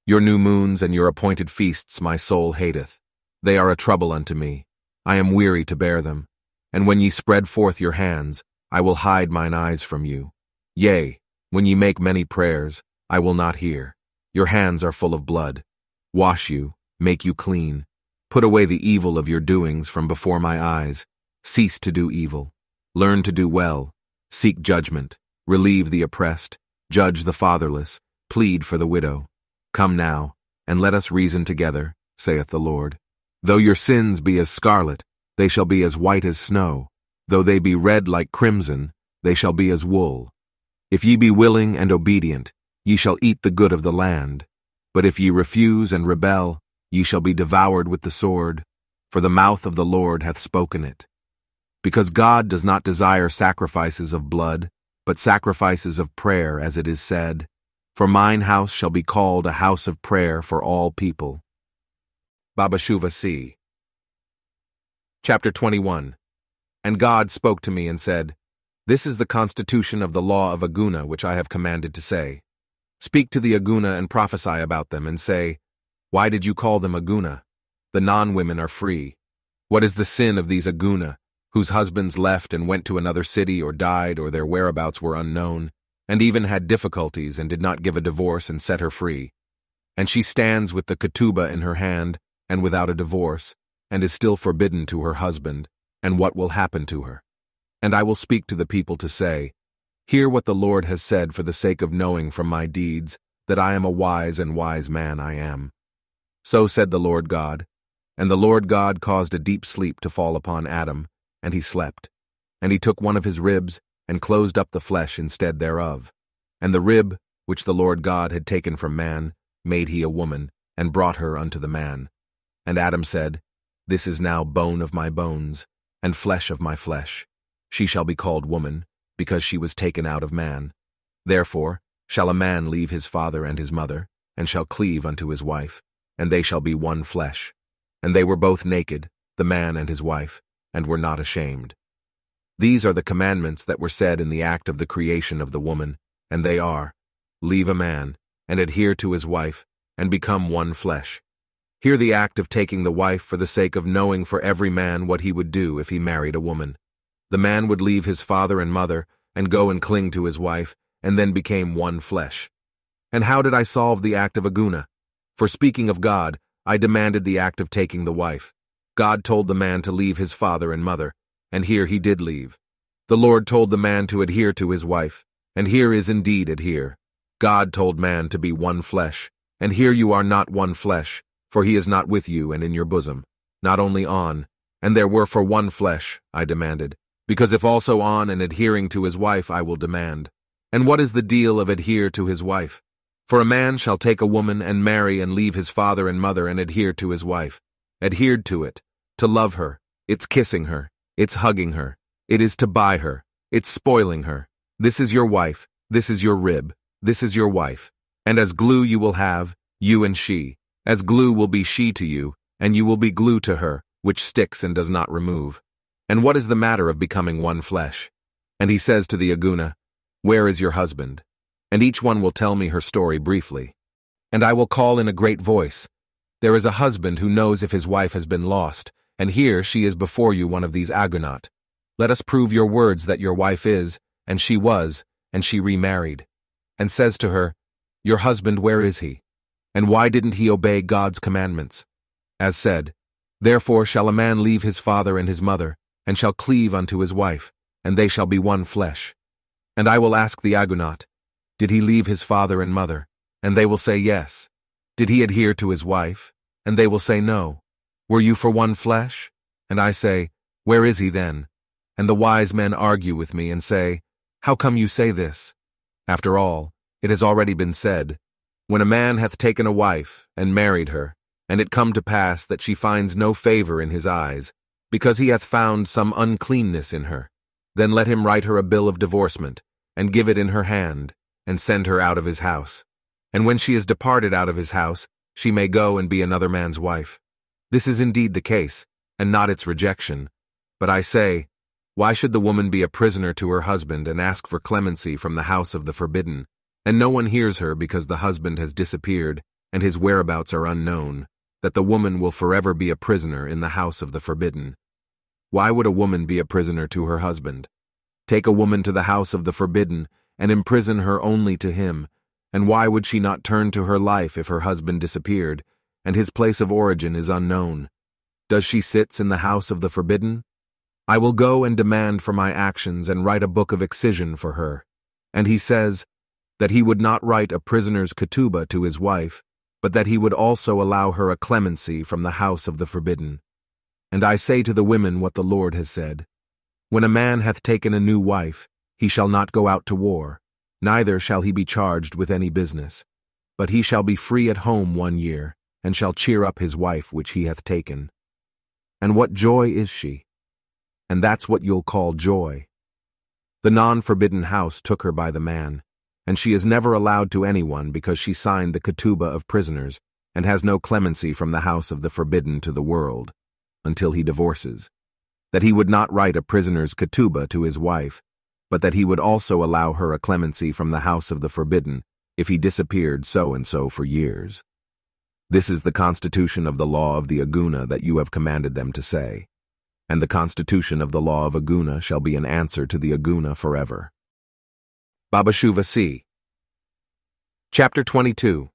Your new moons and your appointed feasts my soul hateth. They are a trouble unto me. I am weary to bear them. And when ye spread forth your hands, I will hide mine eyes from you. Yea, when ye make many prayers, I will not hear. Your hands are full of blood. Wash you, make you clean. Put away the evil of your doings from before my eyes. Cease to do evil. Learn to do well. Seek judgment. Relieve the oppressed. Judge the fatherless. Plead for the widow. Come now, and let us reason together, saith the Lord. Though your sins be as scarlet, they shall be as white as snow. Though they be red like crimson, they shall be as wool. If ye be willing and obedient, ye shall eat the good of the land. But if ye refuse and rebel, ye shall be devoured with the sword, for the mouth of the Lord hath spoken it. Because God does not desire sacrifices of blood, but sacrifices of prayer, as it is said, For mine house shall be called a house of prayer for all people. Babashuva C. Chapter 21 And God spoke to me and said, This is the constitution of the law of Aguna which I have commanded to say. Speak to the Aguna and prophesy about them, and say, Why did you call them Aguna? The non-women are free. What is the sin of these Aguna, whose husbands left and went to another city or died or their whereabouts were unknown, and even had difficulties and did not give a divorce and set her free? And she stands with the ketubah in her hand, and without a divorce, and is still forbidden to her husband, and what will happen to her. And I will speak to the people to say, Hear what the Lord has said for the sake of knowing from my deeds that I am a wise and wise man I am. So said the Lord God, and the Lord God caused a deep sleep to fall upon Adam, and he slept. And he took one of his ribs, and closed up the flesh instead thereof. And the rib, which the Lord God had taken from man, made he a woman, and brought her unto the man. And Adam said, This is now bone of my bones, and flesh of my flesh. She shall be called woman, because she was taken out of man. Therefore shall a man leave his father and his mother, and shall cleave unto his wife, and they shall be one flesh. And they were both naked, the man and his wife, and were not ashamed. These are the commandments that were said in the act of the creation of the woman, and they are, Leave a man, and adhere to his wife, and become one flesh. Hear the act of taking the wife for the sake of knowing for every man what he would do if he married a woman. The man would leave his father and mother and go and cling to his wife, and then became one flesh. And how did I solve the act of aguna? For speaking of God, I demanded the act of taking the wife. God told the man to leave his father and mother, and here he did leave. The Lord told the man to adhere to his wife, and here is indeed adhere. God told man to be one flesh, and here you are not one flesh, for he is not with you and in your bosom, not only on, and there were for one flesh, I demanded, because if also on and adhering to his wife I will demand. And what is the deal of adhere to his wife? For a man shall take a woman and marry and leave his father and mother and adhere to his wife. Adhered to it, to love her, it's kissing her, it's hugging her, it is to buy her, it's spoiling her. This is your wife, this is your rib, this is your wife, and as glue you will have, you and she, as glue will be she to you, and you will be glue to her, which sticks and does not remove. And what is the matter of becoming one flesh? And he says to the Aguna, Where is your husband? And each one will tell me her story briefly. And I will call in a great voice, There is a husband who knows if his wife has been lost, and here she is before you one of these Agunat. Let us prove your words that your wife is, and she was, and she remarried. And says to her, Your husband, where is he? And why didn't he obey God's commandments? As said, Therefore shall a man leave his father and his mother, and shall cleave unto his wife, and they shall be one flesh. And I will ask the Agunat, Did he leave his father and mother? And they will say yes. Did he adhere to his wife? And they will say no. Were you for one flesh? And I say, Where is he then? And the wise men argue with me and say, How come you say this? After all, it has already been said, When a man hath taken a wife, and married her, and it come to pass that she finds no favor in his eyes, because he hath found some uncleanness in her, then let him write her a bill of divorcement, and give it in her hand, and send her out of his house. And when she is departed out of his house, she may go and be another man's wife. This is indeed the case, and not its rejection. But I say, why should the woman be a prisoner to her husband and ask for clemency from the house of the forbidden? And no one hears her because the husband has disappeared and his whereabouts are unknown, that the woman will forever be a prisoner in the house of the forbidden. Why would a woman be a prisoner to her husband? Take a woman to the house of the forbidden and imprison her only to him, and why would she not turn to her life if her husband disappeared, and his place of origin is unknown? Does she sits in the house of the forbidden? I will go and demand for my actions and write a book of excision for her. And he says that he would not write a prisoner's ketubah to his wife, but that he would also allow her a clemency from the house of the forbidden. And I say to the women what the Lord has said When a man hath taken a new wife, he shall not go out to war, neither shall he be charged with any business. But he shall be free at home one year, and shall cheer up his wife which he hath taken. And what joy is she? and that's what you'll call joy. The non-forbidden house took her by the man, and she is never allowed to anyone because she signed the ketubah of prisoners and has no clemency from the house of the forbidden to the world, until he divorces. That he would not write a prisoner's ketubah to his wife, but that he would also allow her a clemency from the house of the forbidden if he disappeared so and so for years. This is the constitution of the law of the Aguna that you have commanded them to say and the constitution of the law of Aguna shall be an answer to the Aguna forever. Baba Shuva C. Chapter 22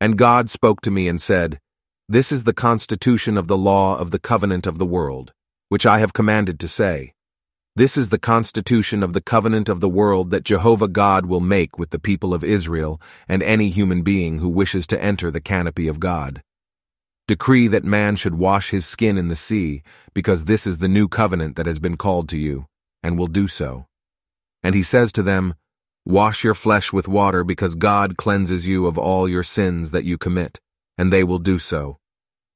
And God spoke to me and said, This is the constitution of the law of the covenant of the world, which I have commanded to say. This is the constitution of the covenant of the world that Jehovah God will make with the people of Israel and any human being who wishes to enter the canopy of God. Decree that man should wash his skin in the sea, because this is the new covenant that has been called to you, and will do so. And he says to them, Wash your flesh with water, because God cleanses you of all your sins that you commit, and they will do so.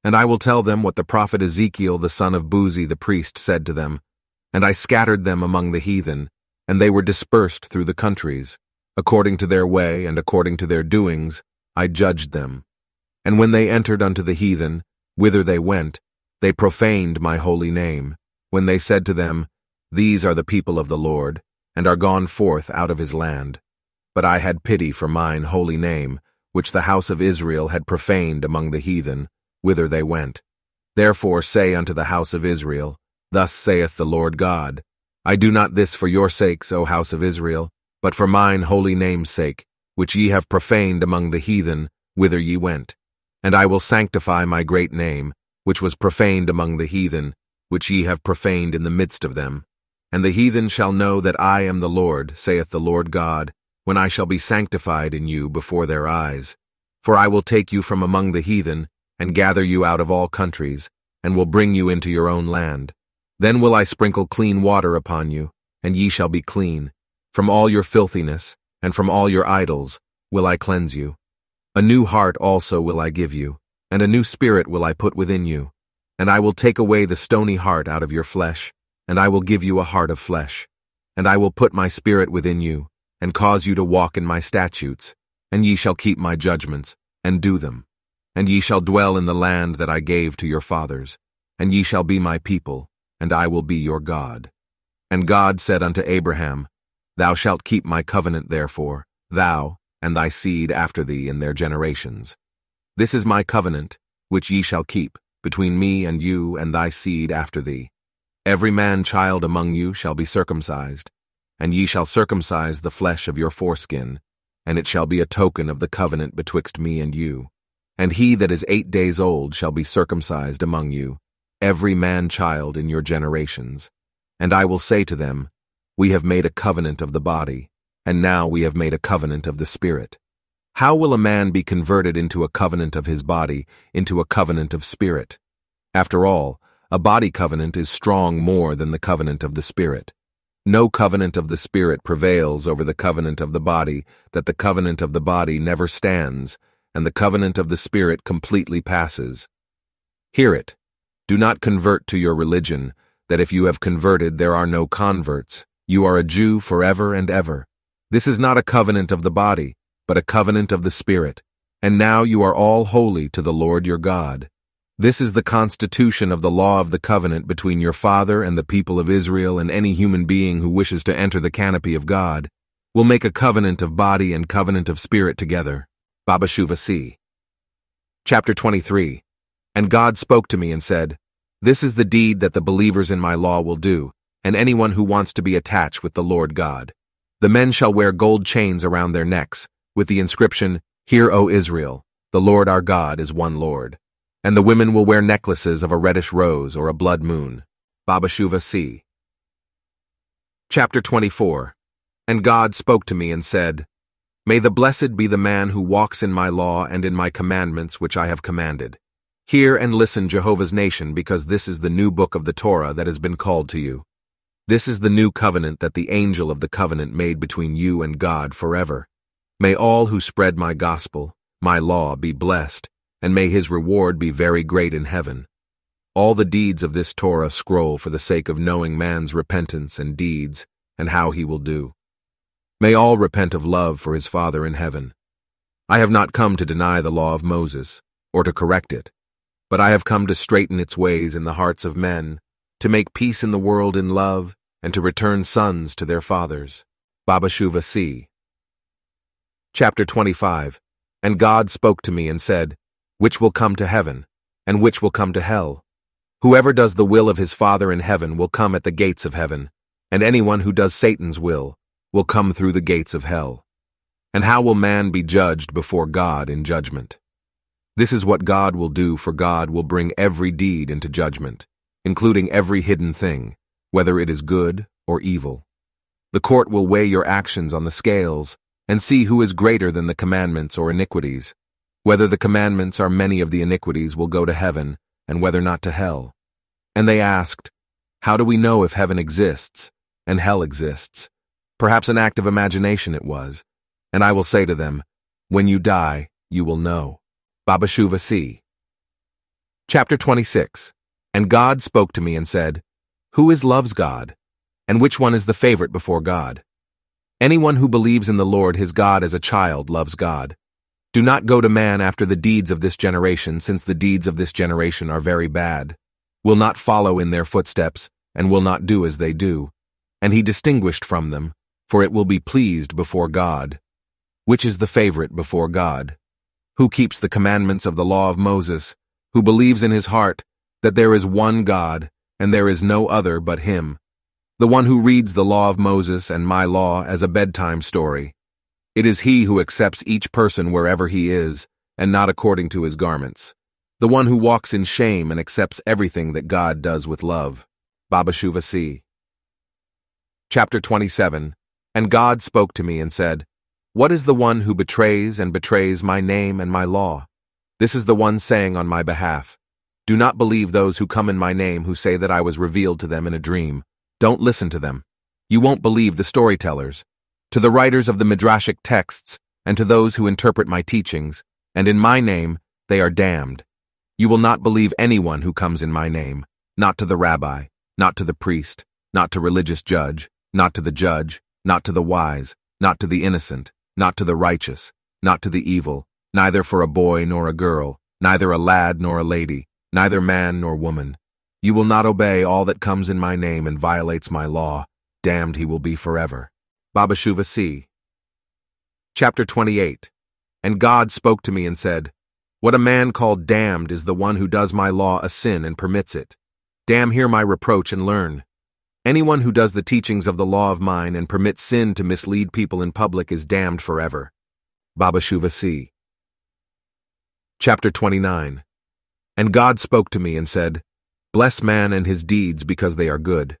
And I will tell them what the prophet Ezekiel the son of Buzi the priest said to them. And I scattered them among the heathen, and they were dispersed through the countries. According to their way and according to their doings, I judged them. And when they entered unto the heathen, whither they went, they profaned my holy name, when they said to them, These are the people of the Lord, and are gone forth out of his land. But I had pity for mine holy name, which the house of Israel had profaned among the heathen, whither they went. Therefore say unto the house of Israel, Thus saith the Lord God, I do not this for your sakes, O house of Israel, but for mine holy name's sake, which ye have profaned among the heathen, whither ye went. And I will sanctify my great name, which was profaned among the heathen, which ye have profaned in the midst of them. And the heathen shall know that I am the Lord, saith the Lord God, when I shall be sanctified in you before their eyes. For I will take you from among the heathen, and gather you out of all countries, and will bring you into your own land. Then will I sprinkle clean water upon you, and ye shall be clean. From all your filthiness, and from all your idols, will I cleanse you. A new heart also will I give you, and a new spirit will I put within you. And I will take away the stony heart out of your flesh, and I will give you a heart of flesh. And I will put my spirit within you, and cause you to walk in my statutes, and ye shall keep my judgments, and do them. And ye shall dwell in the land that I gave to your fathers, and ye shall be my people, and I will be your God. And God said unto Abraham, Thou shalt keep my covenant therefore, thou, and thy seed after thee in their generations. This is my covenant, which ye shall keep, between me and you and thy seed after thee. Every man child among you shall be circumcised, and ye shall circumcise the flesh of your foreskin, and it shall be a token of the covenant betwixt me and you. And he that is eight days old shall be circumcised among you, every man child in your generations. And I will say to them, We have made a covenant of the body, and now we have made a covenant of the Spirit. How will a man be converted into a covenant of his body, into a covenant of spirit? After all, a body covenant is strong more than the covenant of the Spirit. No covenant of the Spirit prevails over the covenant of the body, that the covenant of the body never stands, and the covenant of the Spirit completely passes. Hear it. Do not convert to your religion, that if you have converted there are no converts. You are a Jew forever and ever. This is not a covenant of the body, but a covenant of the Spirit. And now you are all holy to the Lord your God. This is the constitution of the law of the covenant between your father and the people of Israel and any human being who wishes to enter the canopy of God. Will make a covenant of body and covenant of spirit together. Baba Shuva C. Chapter 23 And God spoke to me and said, This is the deed that the believers in my law will do, and anyone who wants to be attached with the Lord God. The men shall wear gold chains around their necks, with the inscription, Hear, O Israel, the Lord our God is one Lord. And the women will wear necklaces of a reddish rose or a blood moon. Baba Shuva C. Chapter 24 And God spoke to me and said, May the blessed be the man who walks in my law and in my commandments which I have commanded. Hear and listen, Jehovah's nation, because this is the new book of the Torah that has been called to you. This is the new covenant that the angel of the covenant made between you and God forever. May all who spread my gospel, my law, be blessed, and may his reward be very great in heaven. All the deeds of this Torah scroll for the sake of knowing man's repentance and deeds, and how he will do. May all repent of love for his Father in heaven. I have not come to deny the law of Moses, or to correct it, but I have come to straighten its ways in the hearts of men, to make peace in the world in love, and to return sons to their fathers. Baba Shuva C. Chapter 25 And God spoke to me and said, Which will come to heaven, and which will come to hell? Whoever does the will of his Father in heaven will come at the gates of heaven, and anyone who does Satan's will will come through the gates of hell. And how will man be judged before God in judgment? This is what God will do, for God will bring every deed into judgment, including every hidden thing, whether it is good or evil. The court will weigh your actions on the scales and see who is greater than the commandments or iniquities. Whether the commandments are many of the iniquities will go to heaven, and whether not to hell. And they asked, How do we know if heaven exists and hell exists? Perhaps an act of imagination it was. And I will say to them, When you die, you will know. Baba Shuva C. Chapter 26 And God spoke to me and said, Who is love's God? And which one is the favorite before God? Anyone who believes in the Lord his God as a child loves God. Do not go to man after the deeds of this generation, since the deeds of this generation are very bad. Will not follow in their footsteps, and will not do as they do. And he distinguished from them, for it will be pleased before God. Which is the favorite before God? Who keeps the commandments of the law of Moses, who believes in his heart that there is one God, and there is no other but him, the one who reads the law of Moses and my law as a bedtime story. It is he who accepts each person wherever he is, and not according to his garments. The one who walks in shame and accepts everything that God does with love. Baba Shuva C. Chapter 27 And God spoke to me and said, What is the one who betrays and betrays my name and my law? This is the one saying on my behalf, Do not believe those who come in my name who say that I was revealed to them in a dream. Don't listen to them. You won't believe the storytellers. To the writers of the Midrashic texts, and to those who interpret my teachings, and in my name, they are damned. You will not believe anyone who comes in my name, not to the rabbi, not to the priest, not to religious judge, not to the judge, not to the wise, not to the innocent, not to the righteous, not to the evil, neither for a boy nor a girl, neither a lad nor a lady, neither man nor woman. You will not obey all that comes in my name and violates my law. Damned he will be forever. Baba Shuva C. Chapter 28 And God spoke to me and said, What a man called damned is the one who does my law a sin and permits it. Damn hear my reproach and learn. Anyone who does the teachings of the law of mine and permits sin to mislead people in public is damned forever. Baba Shuva C. Chapter 29 And God spoke to me and said, Bless man and his deeds because they are good.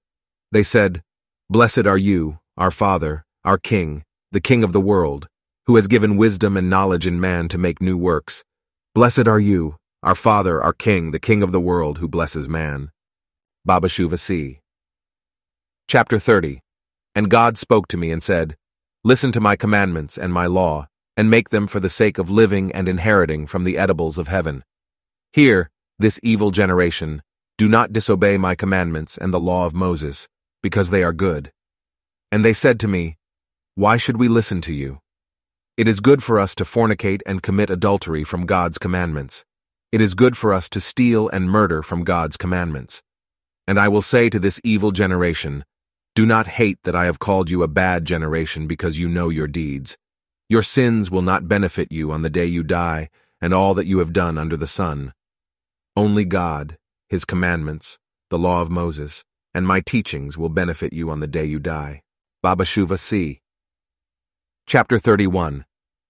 They said, Blessed are you, our Father, our King, the King of the world, who has given wisdom and knowledge in man to make new works. Blessed are you, our Father, our King, the King of the world, who blesses man. Baba Shuva C. Chapter 30 And God spoke to me and said, Listen to my commandments and my law, and make them for the sake of living and inheriting from the edibles of heaven. Hear, this evil generation, do not disobey my commandments and the law of Moses, because they are good. And they said to me, Why should we listen to you? It is good for us to fornicate and commit adultery from God's commandments. It is good for us to steal and murder from God's commandments. And I will say to this evil generation, Do not hate that I have called you a bad generation because you know your deeds. Your sins will not benefit you on the day you die, and all that you have done under the sun. Only God, His commandments, the law of Moses, and my teachings will benefit you on the day you die. Baba Shuva C. Chapter 31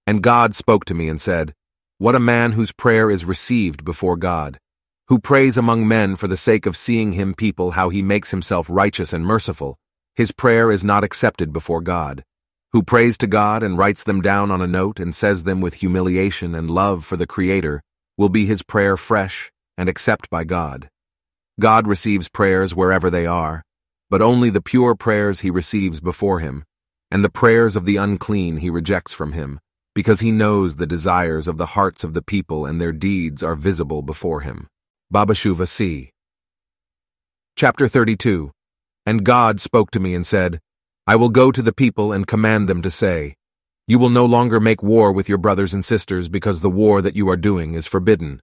And God spoke to me and said, What a man whose prayer is received before God, who prays among men for the sake of seeing him people how he makes himself righteous and merciful, his prayer is not accepted before God who prays to God and writes them down on a note and says them with humiliation and love for the Creator, will be his prayer fresh and accept by God. God receives prayers wherever they are, but only the pure prayers he receives before him, and the prayers of the unclean he rejects from him, because he knows the desires of the hearts of the people and their deeds are visible before him. Baba Shuva C. Chapter 32 And God spoke to me and said, I will go to the people and command them to say, You will no longer make war with your brothers and sisters because the war that you are doing is forbidden.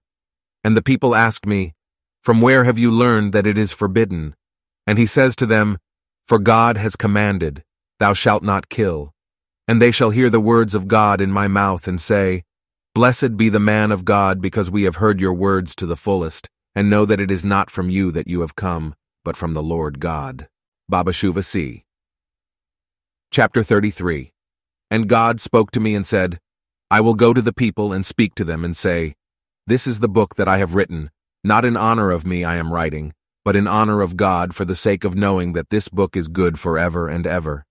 And the people asked me, From where have you learned that it is forbidden? And he says to them, For God has commanded, Thou shalt not kill. And they shall hear the words of God in my mouth and say, Blessed be the man of God because we have heard your words to the fullest, and know that it is not from you that you have come, but from the Lord God. Baba Shuva C. Chapter 33 And God spoke to me and said, I will go to the people and speak to them and say, This is the book that I have written, not in honor of me I am writing, but in honor of God for the sake of knowing that this book is good forever and ever.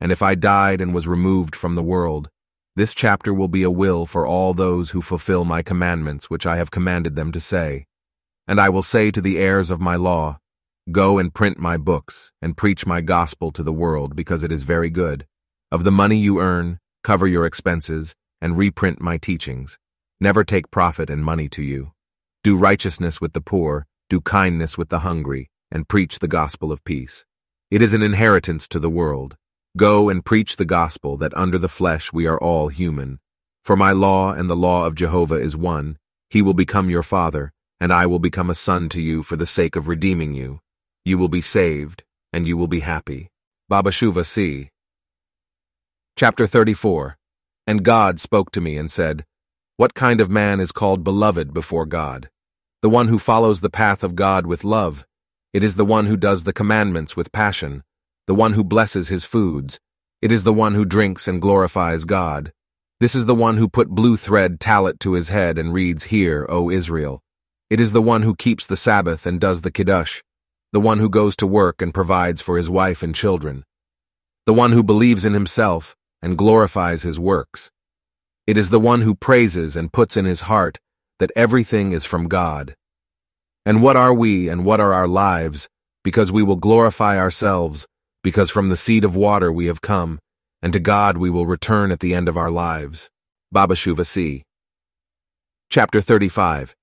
And if I died and was removed from the world, this chapter will be a will for all those who fulfill my commandments which I have commanded them to say. And I will say to the heirs of my law, Go and print my books, and preach my gospel to the world, because it is very good. Of the money you earn, cover your expenses, and reprint my teachings. Never take profit and money to you. Do righteousness with the poor, do kindness with the hungry, and preach the gospel of peace. It is an inheritance to the world. Go and preach the gospel that under the flesh we are all human. For my law and the law of Jehovah is one. He will become your father, and I will become a son to you for the sake of redeeming you. You will be saved, and you will be happy. Baba Shuva C. Chapter 34 And God spoke to me and said, What kind of man is called beloved before God? The one who follows the path of God with love. It is the one who does the commandments with passion, the one who blesses his foods. It is the one who drinks and glorifies God. This is the one who put blue thread tallit to his head and reads, Hear, O Israel. It is the one who keeps the Sabbath and does the Kiddush the one who goes to work and provides for his wife and children, the one who believes in himself and glorifies his works. It is the one who praises and puts in his heart that everything is from God. And what are we and what are our lives, because we will glorify ourselves, because from the seed of water we have come, and to God we will return at the end of our lives. Baba Shuva C. Chapter 35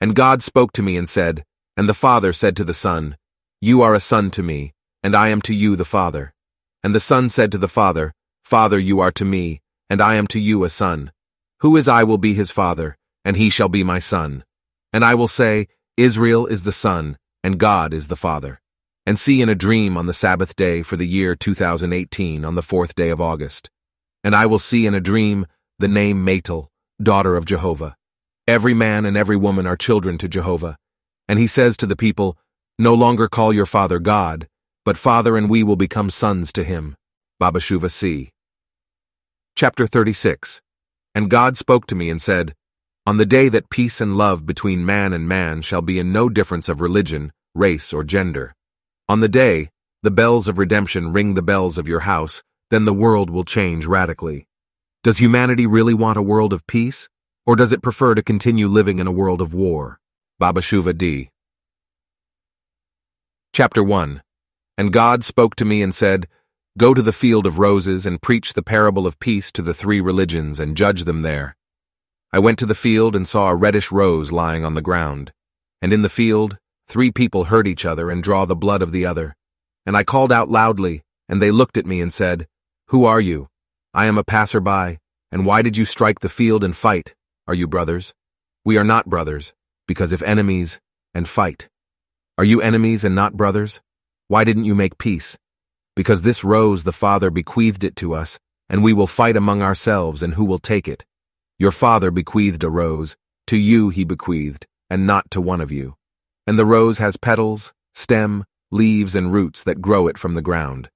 And God spoke to me and said, And the Father said to the Son, you are a son to me, and I am to you the Father. And the Son said to the Father, Father you are to me, and I am to you a son. Who is I will be his father, and he shall be my son. And I will say, Israel is the son, and God is the father. And see in a dream on the Sabbath day for the year 2018 on the fourth day of August. And I will see in a dream the name Matel, daughter of Jehovah. Every man and every woman are children to Jehovah. And he says to the people, No longer call your father God, but father and we will become sons to him. Baba Shuva C. Chapter 36 And God spoke to me and said, On the day that peace and love between man and man shall be in no difference of religion, race, or gender. On the day, the bells of redemption ring the bells of your house, then the world will change radically. Does humanity really want a world of peace, or does it prefer to continue living in a world of war? Baba Shuva D. Chapter 1 And God spoke to me and said, Go to the field of roses and preach the parable of peace to the three religions and judge them there. I went to the field and saw a reddish rose lying on the ground. And in the field, three people hurt each other and draw the blood of the other. And I called out loudly, and they looked at me and said, Who are you? I am a passerby, and why did you strike the field and fight? Are you brothers? We are not brothers, because if enemies, and fight. Are you enemies and not brothers? Why didn't you make peace? Because this rose the Father bequeathed it to us, and we will fight among ourselves, and who will take it? Your father bequeathed a rose, to you he bequeathed, and not to one of you. And the rose has petals, stem, leaves, and roots that grow it from the ground.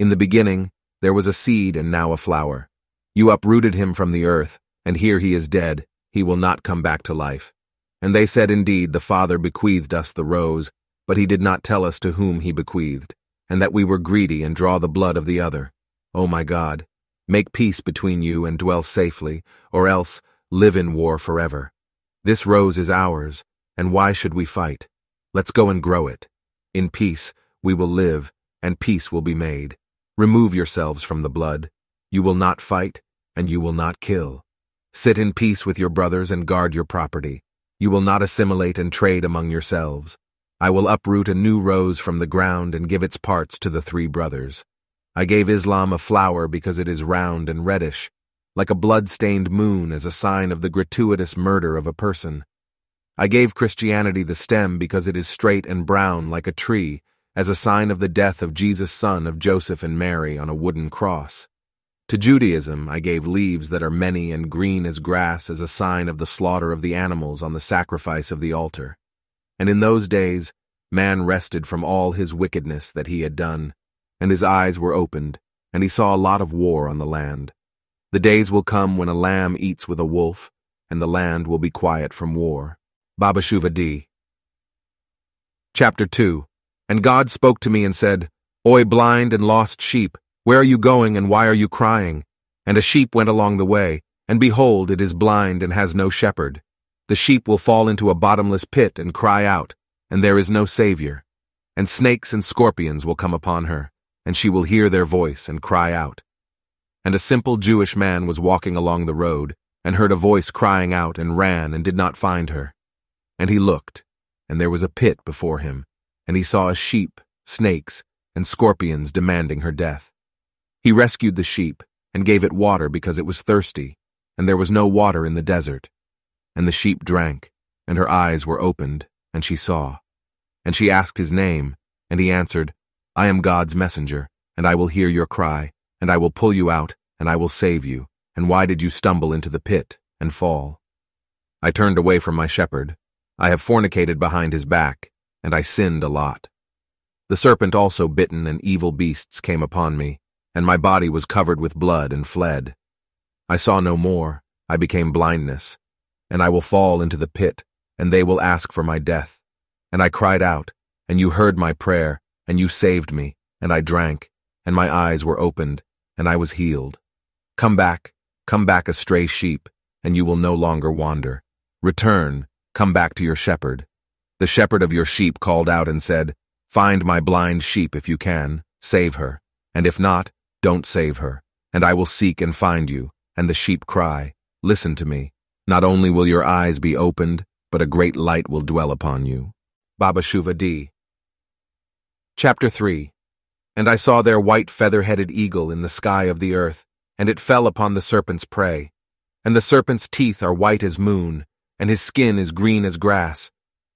In the beginning, there was a seed and now a flower. You uprooted him from the earth, and here he is dead, he will not come back to life. And they said indeed the Father bequeathed us the rose, but he did not tell us to whom he bequeathed, and that we were greedy and draw the blood of the other. O oh my God, make peace between you and dwell safely, or else live in war forever. This rose is ours, and why should we fight? Let's go and grow it. In peace we will live, and peace will be made. Remove yourselves from the blood. You will not fight, and you will not kill. Sit in peace with your brothers and guard your property. You will not assimilate and trade among yourselves. I will uproot a new rose from the ground and give its parts to the three brothers. I gave Islam a flower because it is round and reddish, like a blood-stained moon as a sign of the gratuitous murder of a person. I gave Christianity the stem because it is straight and brown like a tree, as a sign of the death of Jesus son of Joseph and Mary on a wooden cross. To Judaism I gave leaves that are many and green as grass as a sign of the slaughter of the animals on the sacrifice of the altar. And in those days man rested from all his wickedness that he had done, and his eyes were opened, and he saw a lot of war on the land. The days will come when a lamb eats with a wolf, and the land will be quiet from war. Baba Shuva D. Chapter 2 and God spoke to me and said, Oi, blind and lost sheep, where are you going and why are you crying? And a sheep went along the way, and behold, it is blind and has no shepherd. The sheep will fall into a bottomless pit and cry out, and there is no Savior. And snakes and scorpions will come upon her, and she will hear their voice and cry out. And a simple Jewish man was walking along the road, and heard a voice crying out, and ran, and did not find her. And he looked, and there was a pit before him, and he saw a sheep, snakes, and scorpions demanding her death. He rescued the sheep and gave it water because it was thirsty, and there was no water in the desert. And the sheep drank, and her eyes were opened, and she saw. And she asked his name, and he answered, I am God's messenger, and I will hear your cry, and I will pull you out, and I will save you. And why did you stumble into the pit and fall? I turned away from my shepherd. I have fornicated behind his back, and I sinned a lot. The serpent also bitten and evil beasts came upon me, and my body was covered with blood and fled. I saw no more, I became blindness, and I will fall into the pit, and they will ask for my death. And I cried out, and you heard my prayer, and you saved me, and I drank, and my eyes were opened, and I was healed. Come back, come back a stray sheep, and you will no longer wander. Return, come back to your shepherd. The shepherd of your sheep called out and said, Find my blind sheep if you can, save her, and if not, don't save her, and I will seek and find you. And the sheep cry, Listen to me. Not only will your eyes be opened, but a great light will dwell upon you. Baba Shuva D. Chapter 3 And I saw their white feather-headed eagle in the sky of the earth, and it fell upon the serpent's prey. And the serpent's teeth are white as moon, and his skin is green as grass.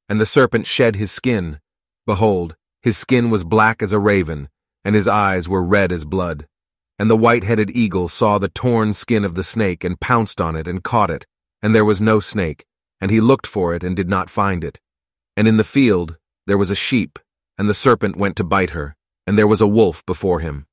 And the serpent shed his skin. Behold, his skin was black as a raven, and his eyes were red as blood. And the white-headed eagle saw the torn skin of the snake and pounced on it and caught it, and there was no snake, and he looked for it and did not find it. And in the field there was a sheep, and the serpent went to bite her, and there was a wolf before him.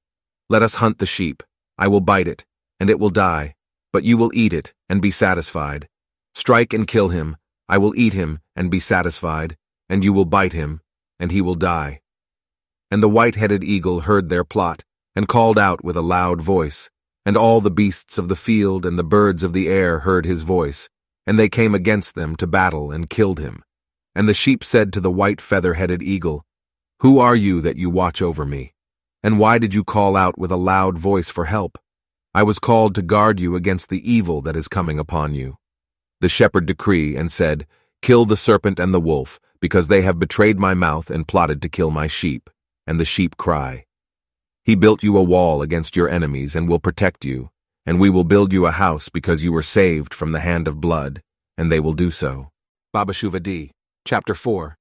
Let us hunt the sheep. I will bite it, and it will die, but you will eat it and be satisfied. Strike and kill him, I will eat him and be satisfied, and you will bite him, and he will die. And the white-headed eagle heard their plot, and called out with a loud voice, and all the beasts of the field and the birds of the air heard his voice, and they came against them to battle and killed him. And the sheep said to the white feather-headed eagle, Who are you that you watch over me? And why did you call out with a loud voice for help? I was called to guard you against the evil that is coming upon you. The shepherd decree and said, Kill the serpent and the wolf, because they have betrayed my mouth and plotted to kill my sheep. And the sheep cry. He built you a wall against your enemies and will protect you, and we will build you a house because you were saved from the hand of blood, and they will do so. Baba Shuva D. Chapter 4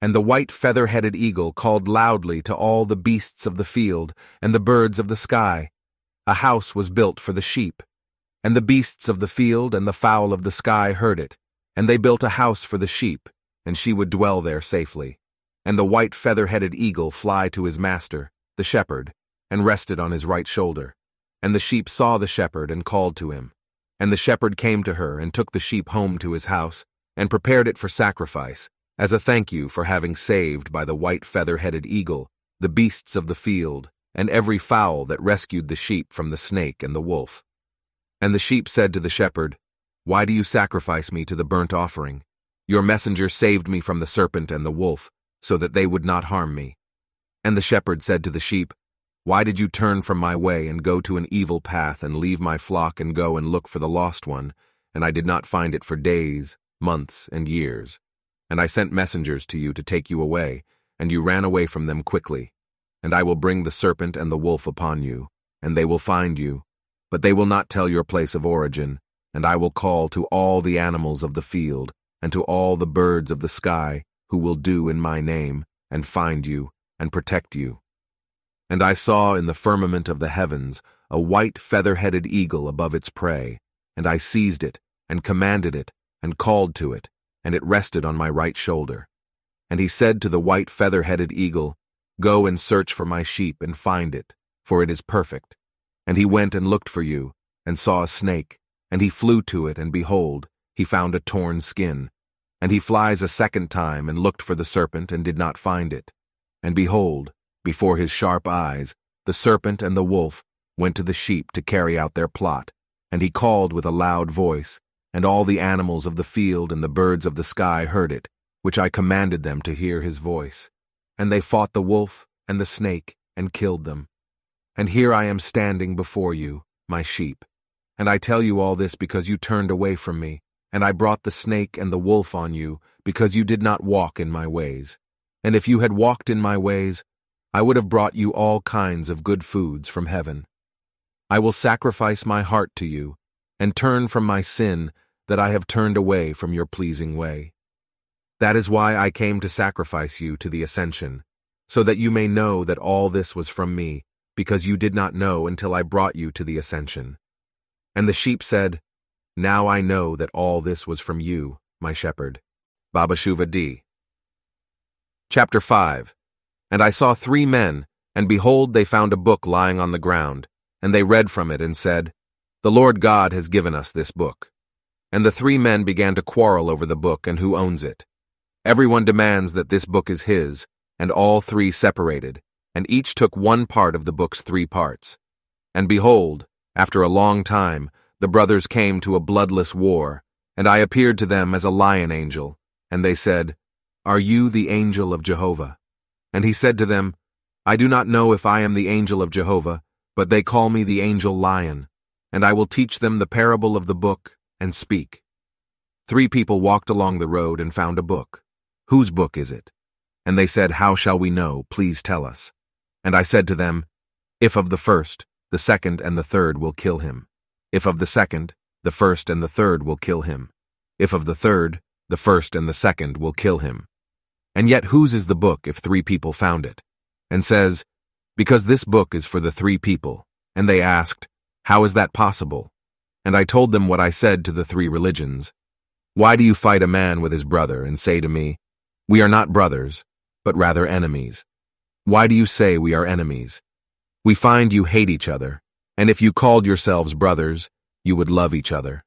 And the white feather-headed eagle called loudly to all the beasts of the field and the birds of the sky. A house was built for the sheep. And the beasts of the field and the fowl of the sky heard it, and they built a house for the sheep, and she would dwell there safely. And the white feather-headed eagle fly to his master, the shepherd, and rested on his right shoulder. And the sheep saw the shepherd and called to him. And the shepherd came to her and took the sheep home to his house, and prepared it for sacrifice, as a thank you for having saved by the white feather-headed eagle the beasts of the field, and every fowl that rescued the sheep from the snake and the wolf. And the sheep said to the shepherd, Why do you sacrifice me to the burnt offering? Your messenger saved me from the serpent and the wolf, so that they would not harm me. And the shepherd said to the sheep, why did you turn from my way and go to an evil path and leave my flock and go and look for the lost one? And I did not find it for days, months, and years. And I sent messengers to you to take you away, and you ran away from them quickly. And I will bring the serpent and the wolf upon you, and they will find you. But they will not tell your place of origin, and I will call to all the animals of the field, and to all the birds of the sky, who will do in my name, and find you, and protect you. And I saw in the firmament of the heavens a white feather-headed eagle above its prey, and I seized it, and commanded it, and called to it, and it rested on my right shoulder. And he said to the white feather-headed eagle, Go and search for my sheep and find it, for it is perfect. And he went and looked for you, and saw a snake, and he flew to it, and behold, he found a torn skin. And he flies a second time and looked for the serpent and did not find it. And behold, before his sharp eyes, the serpent and the wolf went to the sheep to carry out their plot, and he called with a loud voice, and all the animals of the field and the birds of the sky heard it, which I commanded them to hear his voice. And they fought the wolf and the snake and killed them. And here I am standing before you, my sheep. And I tell you all this because you turned away from me, and I brought the snake and the wolf on you because you did not walk in my ways. And if you had walked in my ways, I would have brought you all kinds of good foods from heaven. I will sacrifice my heart to you, and turn from my sin that I have turned away from your pleasing way. That is why I came to sacrifice you to the ascension, so that you may know that all this was from me, because you did not know until I brought you to the ascension. And the sheep said, Now I know that all this was from you, my shepherd. Baba Shuva D. Chapter 5 and I saw three men, and behold, they found a book lying on the ground, and they read from it and said, The Lord God has given us this book. And the three men began to quarrel over the book and who owns it. Everyone demands that this book is his, and all three separated, and each took one part of the book's three parts. And behold, after a long time, the brothers came to a bloodless war, and I appeared to them as a lion angel, and they said, Are you the angel of Jehovah? And he said to them, I do not know if I am the angel of Jehovah, but they call me the angel lion, and I will teach them the parable of the book and speak. Three people walked along the road and found a book. Whose book is it? And they said, How shall we know? Please tell us. And I said to them, If of the first, the second and the third will kill him. If of the second, the first and the third will kill him. If of the third, the first and the second will kill him. And yet whose is the book if three people found it? And says, Because this book is for the three people. And they asked, How is that possible? And I told them what I said to the three religions. Why do you fight a man with his brother and say to me, We are not brothers, but rather enemies? Why do you say we are enemies? We find you hate each other, and if you called yourselves brothers, you would love each other.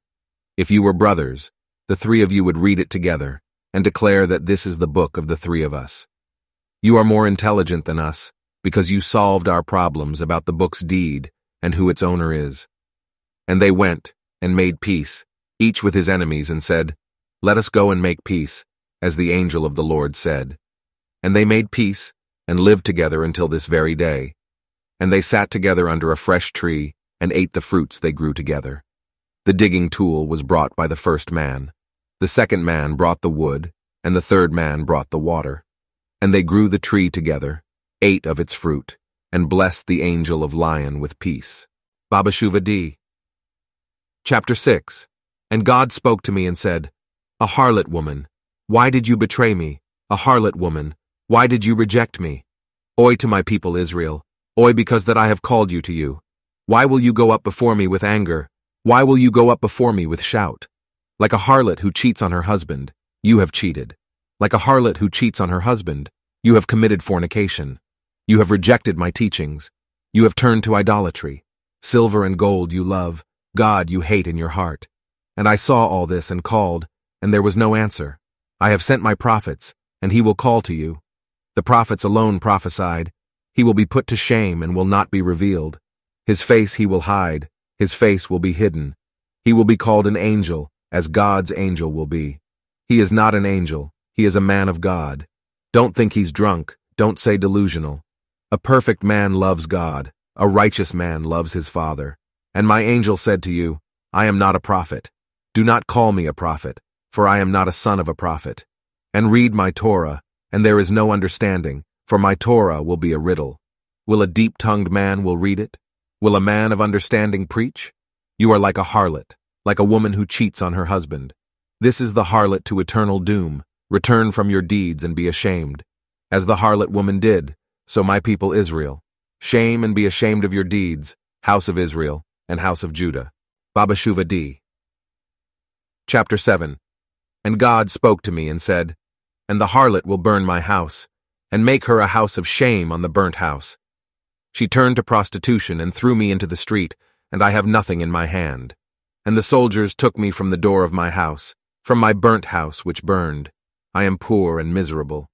If you were brothers, the three of you would read it together and declare that this is the book of the three of us. You are more intelligent than us because you solved our problems about the book's deed and who its owner is. And they went and made peace, each with his enemies, and said, Let us go and make peace, as the angel of the Lord said. And they made peace and lived together until this very day. And they sat together under a fresh tree and ate the fruits they grew together. The digging tool was brought by the first man. The second man brought the wood, and the third man brought the water. And they grew the tree together, ate of its fruit, and blessed the angel of lion with peace. Baba Shuva D. Chapter 6 And God spoke to me and said, A harlot woman, why did you betray me? A harlot woman, why did you reject me? Oi to my people Israel, oi because that I have called you to you. Why will you go up before me with anger? Why will you go up before me with shout? Like a harlot who cheats on her husband, you have cheated. Like a harlot who cheats on her husband, you have committed fornication. You have rejected my teachings. You have turned to idolatry. Silver and gold you love, God you hate in your heart. And I saw all this and called, and there was no answer. I have sent my prophets, and he will call to you. The prophets alone prophesied. He will be put to shame and will not be revealed. His face he will hide, his face will be hidden. He will be called an angel, as God's angel will be. He is not an angel, he is a man of God. Don't think he's drunk, don't say delusional. A perfect man loves God, a righteous man loves his Father. And my angel said to you, I am not a prophet. Do not call me a prophet, for I am not a son of a prophet. And read my Torah, and there is no understanding, for my Torah will be a riddle. Will a deep-tongued man will read it? Will a man of understanding preach? You are like a harlot, like a woman who cheats on her husband. This is the harlot to eternal doom. Return from your deeds and be ashamed. As the harlot woman did, so my people Israel. Shame and be ashamed of your deeds, house of Israel and house of Judah. Baba Shuva D. Chapter 7 And God spoke to me and said, And the harlot will burn my house, and make her a house of shame on the burnt house. She turned to prostitution and threw me into the street, and I have nothing in my hand. And the soldiers took me from the door of my house, from my burnt house which burned. I am poor and miserable.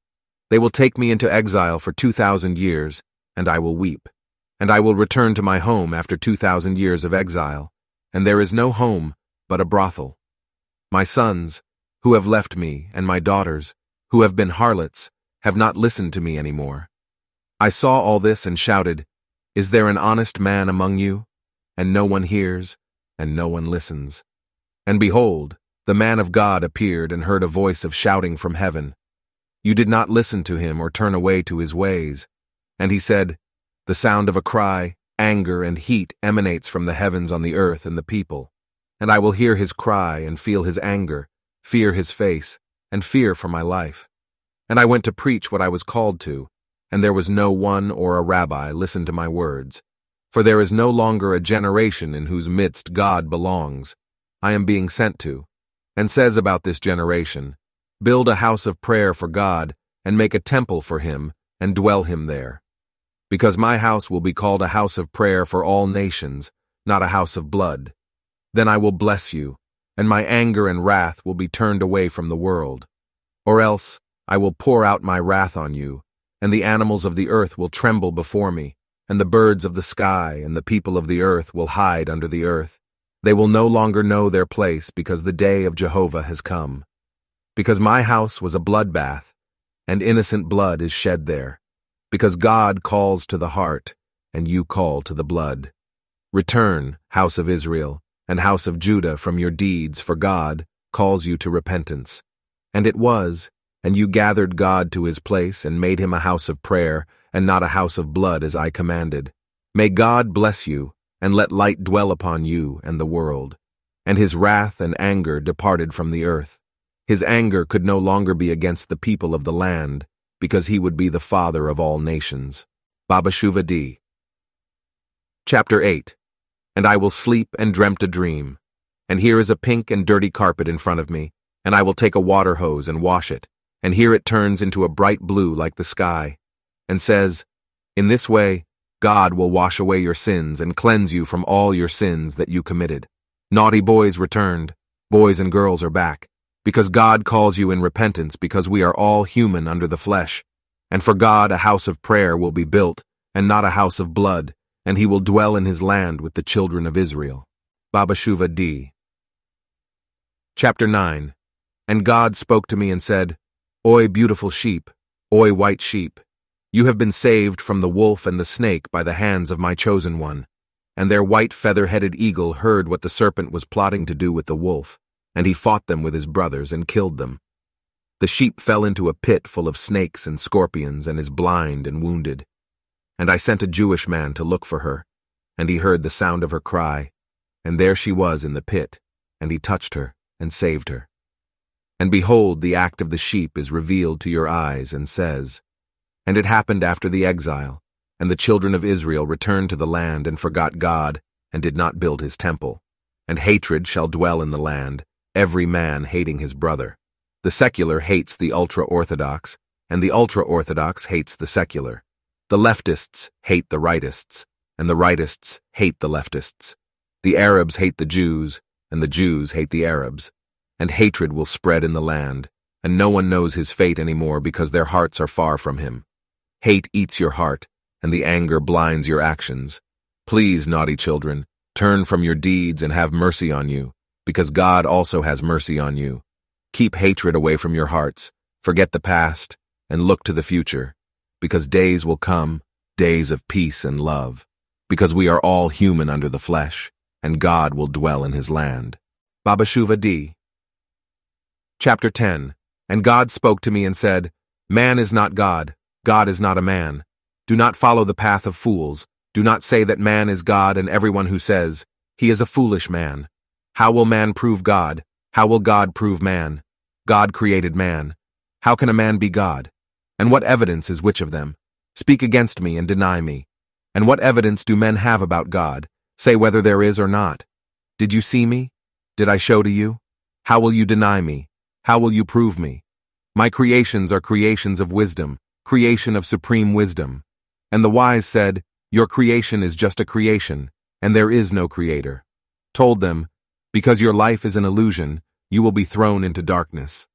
They will take me into exile for two thousand years, and I will weep. And I will return to my home after two thousand years of exile, and there is no home but a brothel. My sons, who have left me, and my daughters, who have been harlots, have not listened to me any more. I saw all this and shouted, Is there an honest man among you? And no one hears, and no one listens. And behold, the man of God appeared and heard a voice of shouting from heaven. You did not listen to him or turn away to his ways. And he said, The sound of a cry, anger, and heat emanates from the heavens on the earth and the people. And I will hear his cry and feel his anger, fear his face, and fear for my life. And I went to preach what I was called to, and there was no one or a rabbi listen to my words. For there is no longer a generation in whose midst God belongs. I am being sent to, and says about this generation, Build a house of prayer for God, and make a temple for him, and dwell him there. Because my house will be called a house of prayer for all nations, not a house of blood. Then I will bless you, and my anger and wrath will be turned away from the world. Or else I will pour out my wrath on you, and the animals of the earth will tremble before me, and the birds of the sky and the people of the earth will hide under the earth. They will no longer know their place because the day of Jehovah has come. Because my house was a bloodbath, and innocent blood is shed there. Because God calls to the heart, and you call to the blood. Return, house of Israel, and house of Judah, from your deeds, for God calls you to repentance. And it was, and you gathered God to his place and made him a house of prayer, and not a house of blood as I commanded. May God bless you, and let light dwell upon you and the world. And his wrath and anger departed from the earth. His anger could no longer be against the people of the land, because he would be the father of all nations. Baba Shuva D. Chapter 8 And I will sleep and dreamt a dream. And here is a pink and dirty carpet in front of me, and I will take a water hose and wash it, and here it turns into a bright blue like the sky, and says, In this way, God will wash away your sins and cleanse you from all your sins that you committed. Naughty boys returned, boys and girls are back, because God calls you in repentance because we are all human under the flesh. And for God a house of prayer will be built, and not a house of blood, and he will dwell in his land with the children of Israel. Baba Shuva D. Chapter 9 And God spoke to me and said, Oi, beautiful sheep, oi, white sheep, you have been saved from the wolf and the snake by the hands of my chosen one. And their white feather-headed eagle heard what the serpent was plotting to do with the wolf, and he fought them with his brothers and killed them. The sheep fell into a pit full of snakes and scorpions and is blind and wounded. And I sent a Jewish man to look for her, and he heard the sound of her cry, and there she was in the pit, and he touched her and saved her. And behold, the act of the sheep is revealed to your eyes and says, and it happened after the exile, and the children of Israel returned to the land and forgot God, and did not build his temple. And hatred shall dwell in the land, every man hating his brother. The secular hates the ultra-orthodox, and the ultra-orthodox hates the secular. The leftists hate the rightists, and the rightists hate the leftists. The Arabs hate the Jews, and the Jews hate the Arabs. And hatred will spread in the land, and no one knows his fate anymore because their hearts are far from him. Hate eats your heart, and the anger blinds your actions. Please, naughty children, turn from your deeds and have mercy on you, because God also has mercy on you. Keep hatred away from your hearts, forget the past, and look to the future, because days will come, days of peace and love, because we are all human under the flesh, and God will dwell in his land. Baba Shuva D. Chapter 10 And God spoke to me and said, Man is not God, God is not a man. Do not follow the path of fools. Do not say that man is God and everyone who says, he is a foolish man. How will man prove God? How will God prove man? God created man. How can a man be God? And what evidence is which of them? Speak against me and deny me. And what evidence do men have about God? Say whether there is or not. Did you see me? Did I show to you? How will you deny me? How will you prove me? My creations are creations of wisdom creation of supreme wisdom. And the wise said, Your creation is just a creation, and there is no creator. Told them, Because your life is an illusion, you will be thrown into darkness.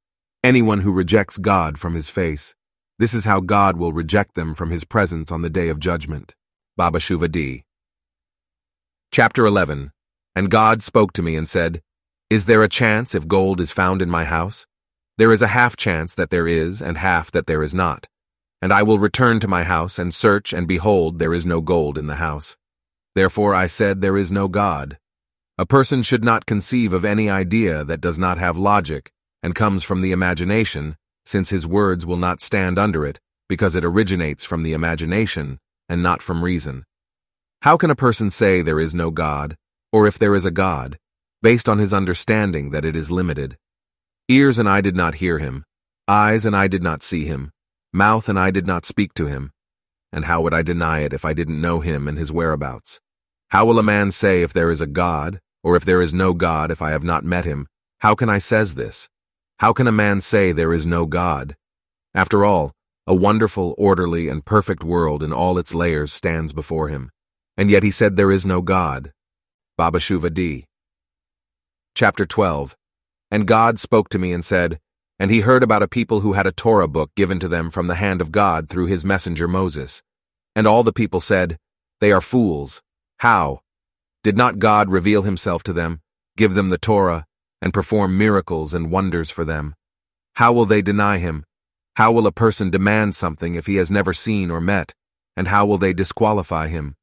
Anyone who rejects God from his face, this is how God will reject them from his presence on the day of judgment. Baba Shuva D. Chapter 11 And God spoke to me and said, Is there a chance if gold is found in my house? There is a half chance that there is, and half that there is not. And I will return to my house and search, and behold, there is no gold in the house. Therefore I said, There is no God. A person should not conceive of any idea that does not have logic and comes from the imagination, since his words will not stand under it, because it originates from the imagination and not from reason. How can a person say there is no God, or if there is a God, based on his understanding that it is limited? Ears and I did not hear him, eyes and I did not see him, Mouth and I did not speak to him. And how would I deny it if I didn't know him and his whereabouts? How will a man say if there is a God, or if there is no God if I have not met him? How can I says this? How can a man say there is no God? After all, a wonderful, orderly, and perfect world in all its layers stands before him. And yet he said there is no God. Baba Shuva D. Chapter 12 And God spoke to me and said, and he heard about a people who had a Torah book given to them from the hand of God through his messenger Moses. And all the people said, They are fools. How? Did not God reveal himself to them, give them the Torah, and perform miracles and wonders for them? How will they deny him? How will a person demand something if he has never seen or met? And how will they disqualify him?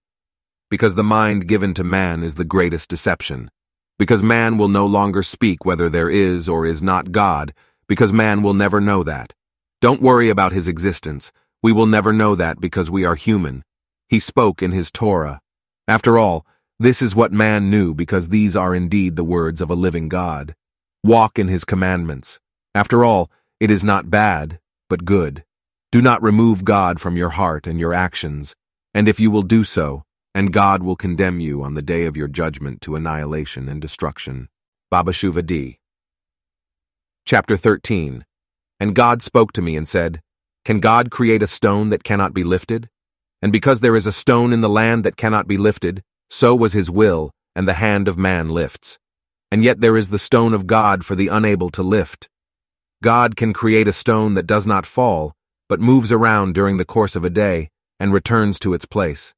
Because the mind given to man is the greatest deception. Because man will no longer speak whether there is or is not God, because man will never know that. Don't worry about his existence. We will never know that because we are human. He spoke in his Torah. After all, This is what man knew because these are indeed the words of a living God. Walk in his commandments. After all, it is not bad, but good. Do not remove God from your heart and your actions, and if you will do so, and God will condemn you on the day of your judgment to annihilation and destruction. Baba Shuva D. Chapter 13 And God spoke to me and said, Can God create a stone that cannot be lifted? And because there is a stone in the land that cannot be lifted, so was his will, and the hand of man lifts. And yet there is the stone of God for the unable to lift. God can create a stone that does not fall, but moves around during the course of a day, and returns to its place.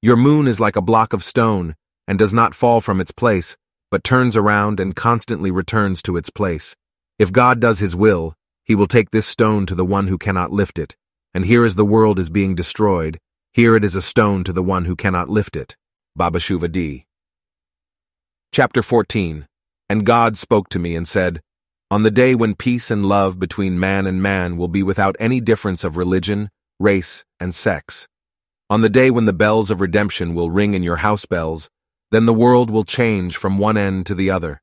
Your moon is like a block of stone, and does not fall from its place, but turns around and constantly returns to its place. If God does his will, he will take this stone to the one who cannot lift it. And here as the world is being destroyed, here it is a stone to the one who cannot lift it. Baba Shuva D. Chapter 14 And God spoke to me and said, On the day when peace and love between man and man will be without any difference of religion, race, and sex. On the day when the bells of redemption will ring in your house bells, then the world will change from one end to the other.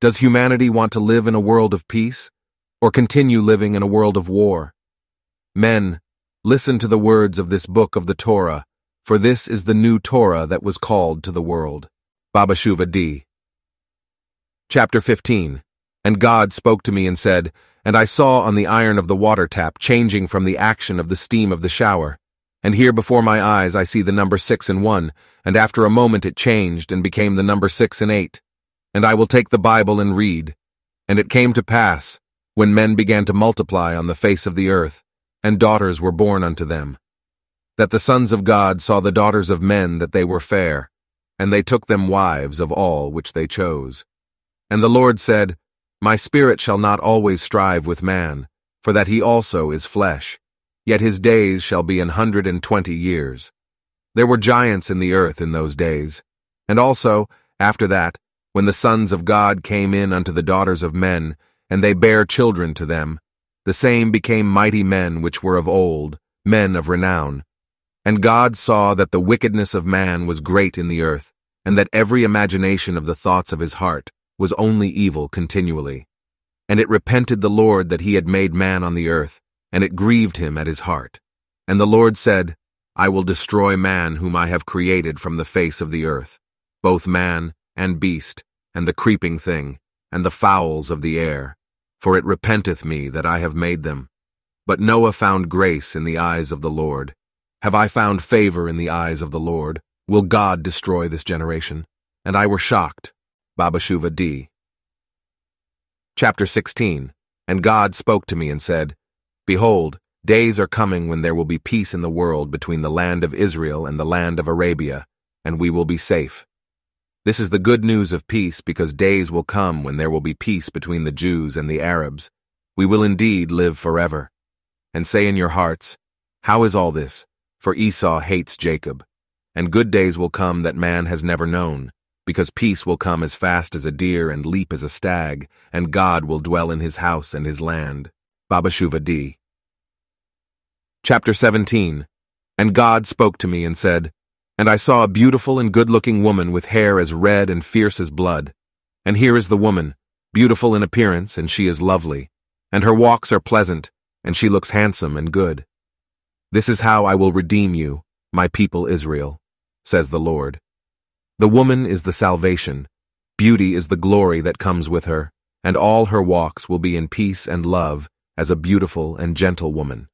Does humanity want to live in a world of peace, or continue living in a world of war? Men, listen to the words of this book of the Torah, for this is the new Torah that was called to the world. Baba Shuva D. Chapter 15 And God spoke to me and said, And I saw on the iron of the water tap changing from the action of the steam of the shower. And here before my eyes I see the number six and one, and after a moment it changed and became the number six and eight. And I will take the Bible and read. And it came to pass, when men began to multiply on the face of the earth, and daughters were born unto them, that the sons of God saw the daughters of men that they were fair, and they took them wives of all which they chose. And the Lord said, My spirit shall not always strive with man, for that he also is flesh, yet his days shall be an hundred and twenty years. There were giants in the earth in those days, and also, after that, when the sons of God came in unto the daughters of men, and they bare children to them, the same became mighty men which were of old, men of renown. And God saw that the wickedness of man was great in the earth, and that every imagination of the thoughts of his heart was only evil continually. And it repented the Lord that he had made man on the earth, and it grieved him at his heart. And the Lord said, I will destroy man whom I have created from the face of the earth, both man and beast, and the creeping thing, and the fowls of the air, for it repenteth me that I have made them. But Noah found grace in the eyes of the Lord. Have I found favor in the eyes of the Lord? Will God destroy this generation? And I were shocked. Baba Shuva D. Chapter 16 And God spoke to me and said, Behold, days are coming when there will be peace in the world between the land of Israel and the land of Arabia, and we will be safe. This is the good news of peace because days will come when there will be peace between the Jews and the Arabs. We will indeed live forever. And say in your hearts, How is all this? For Esau hates Jacob. And good days will come that man has never known, because peace will come as fast as a deer and leap as a stag, and God will dwell in his house and his land. Baba Shuva D. Chapter 17 And God spoke to me and said, and I saw a beautiful and good-looking woman with hair as red and fierce as blood. And here is the woman, beautiful in appearance, and she is lovely. And her walks are pleasant, and she looks handsome and good. This is how I will redeem you, my people Israel, says the Lord. The woman is the salvation, beauty is the glory that comes with her, and all her walks will be in peace and love as a beautiful and gentle woman.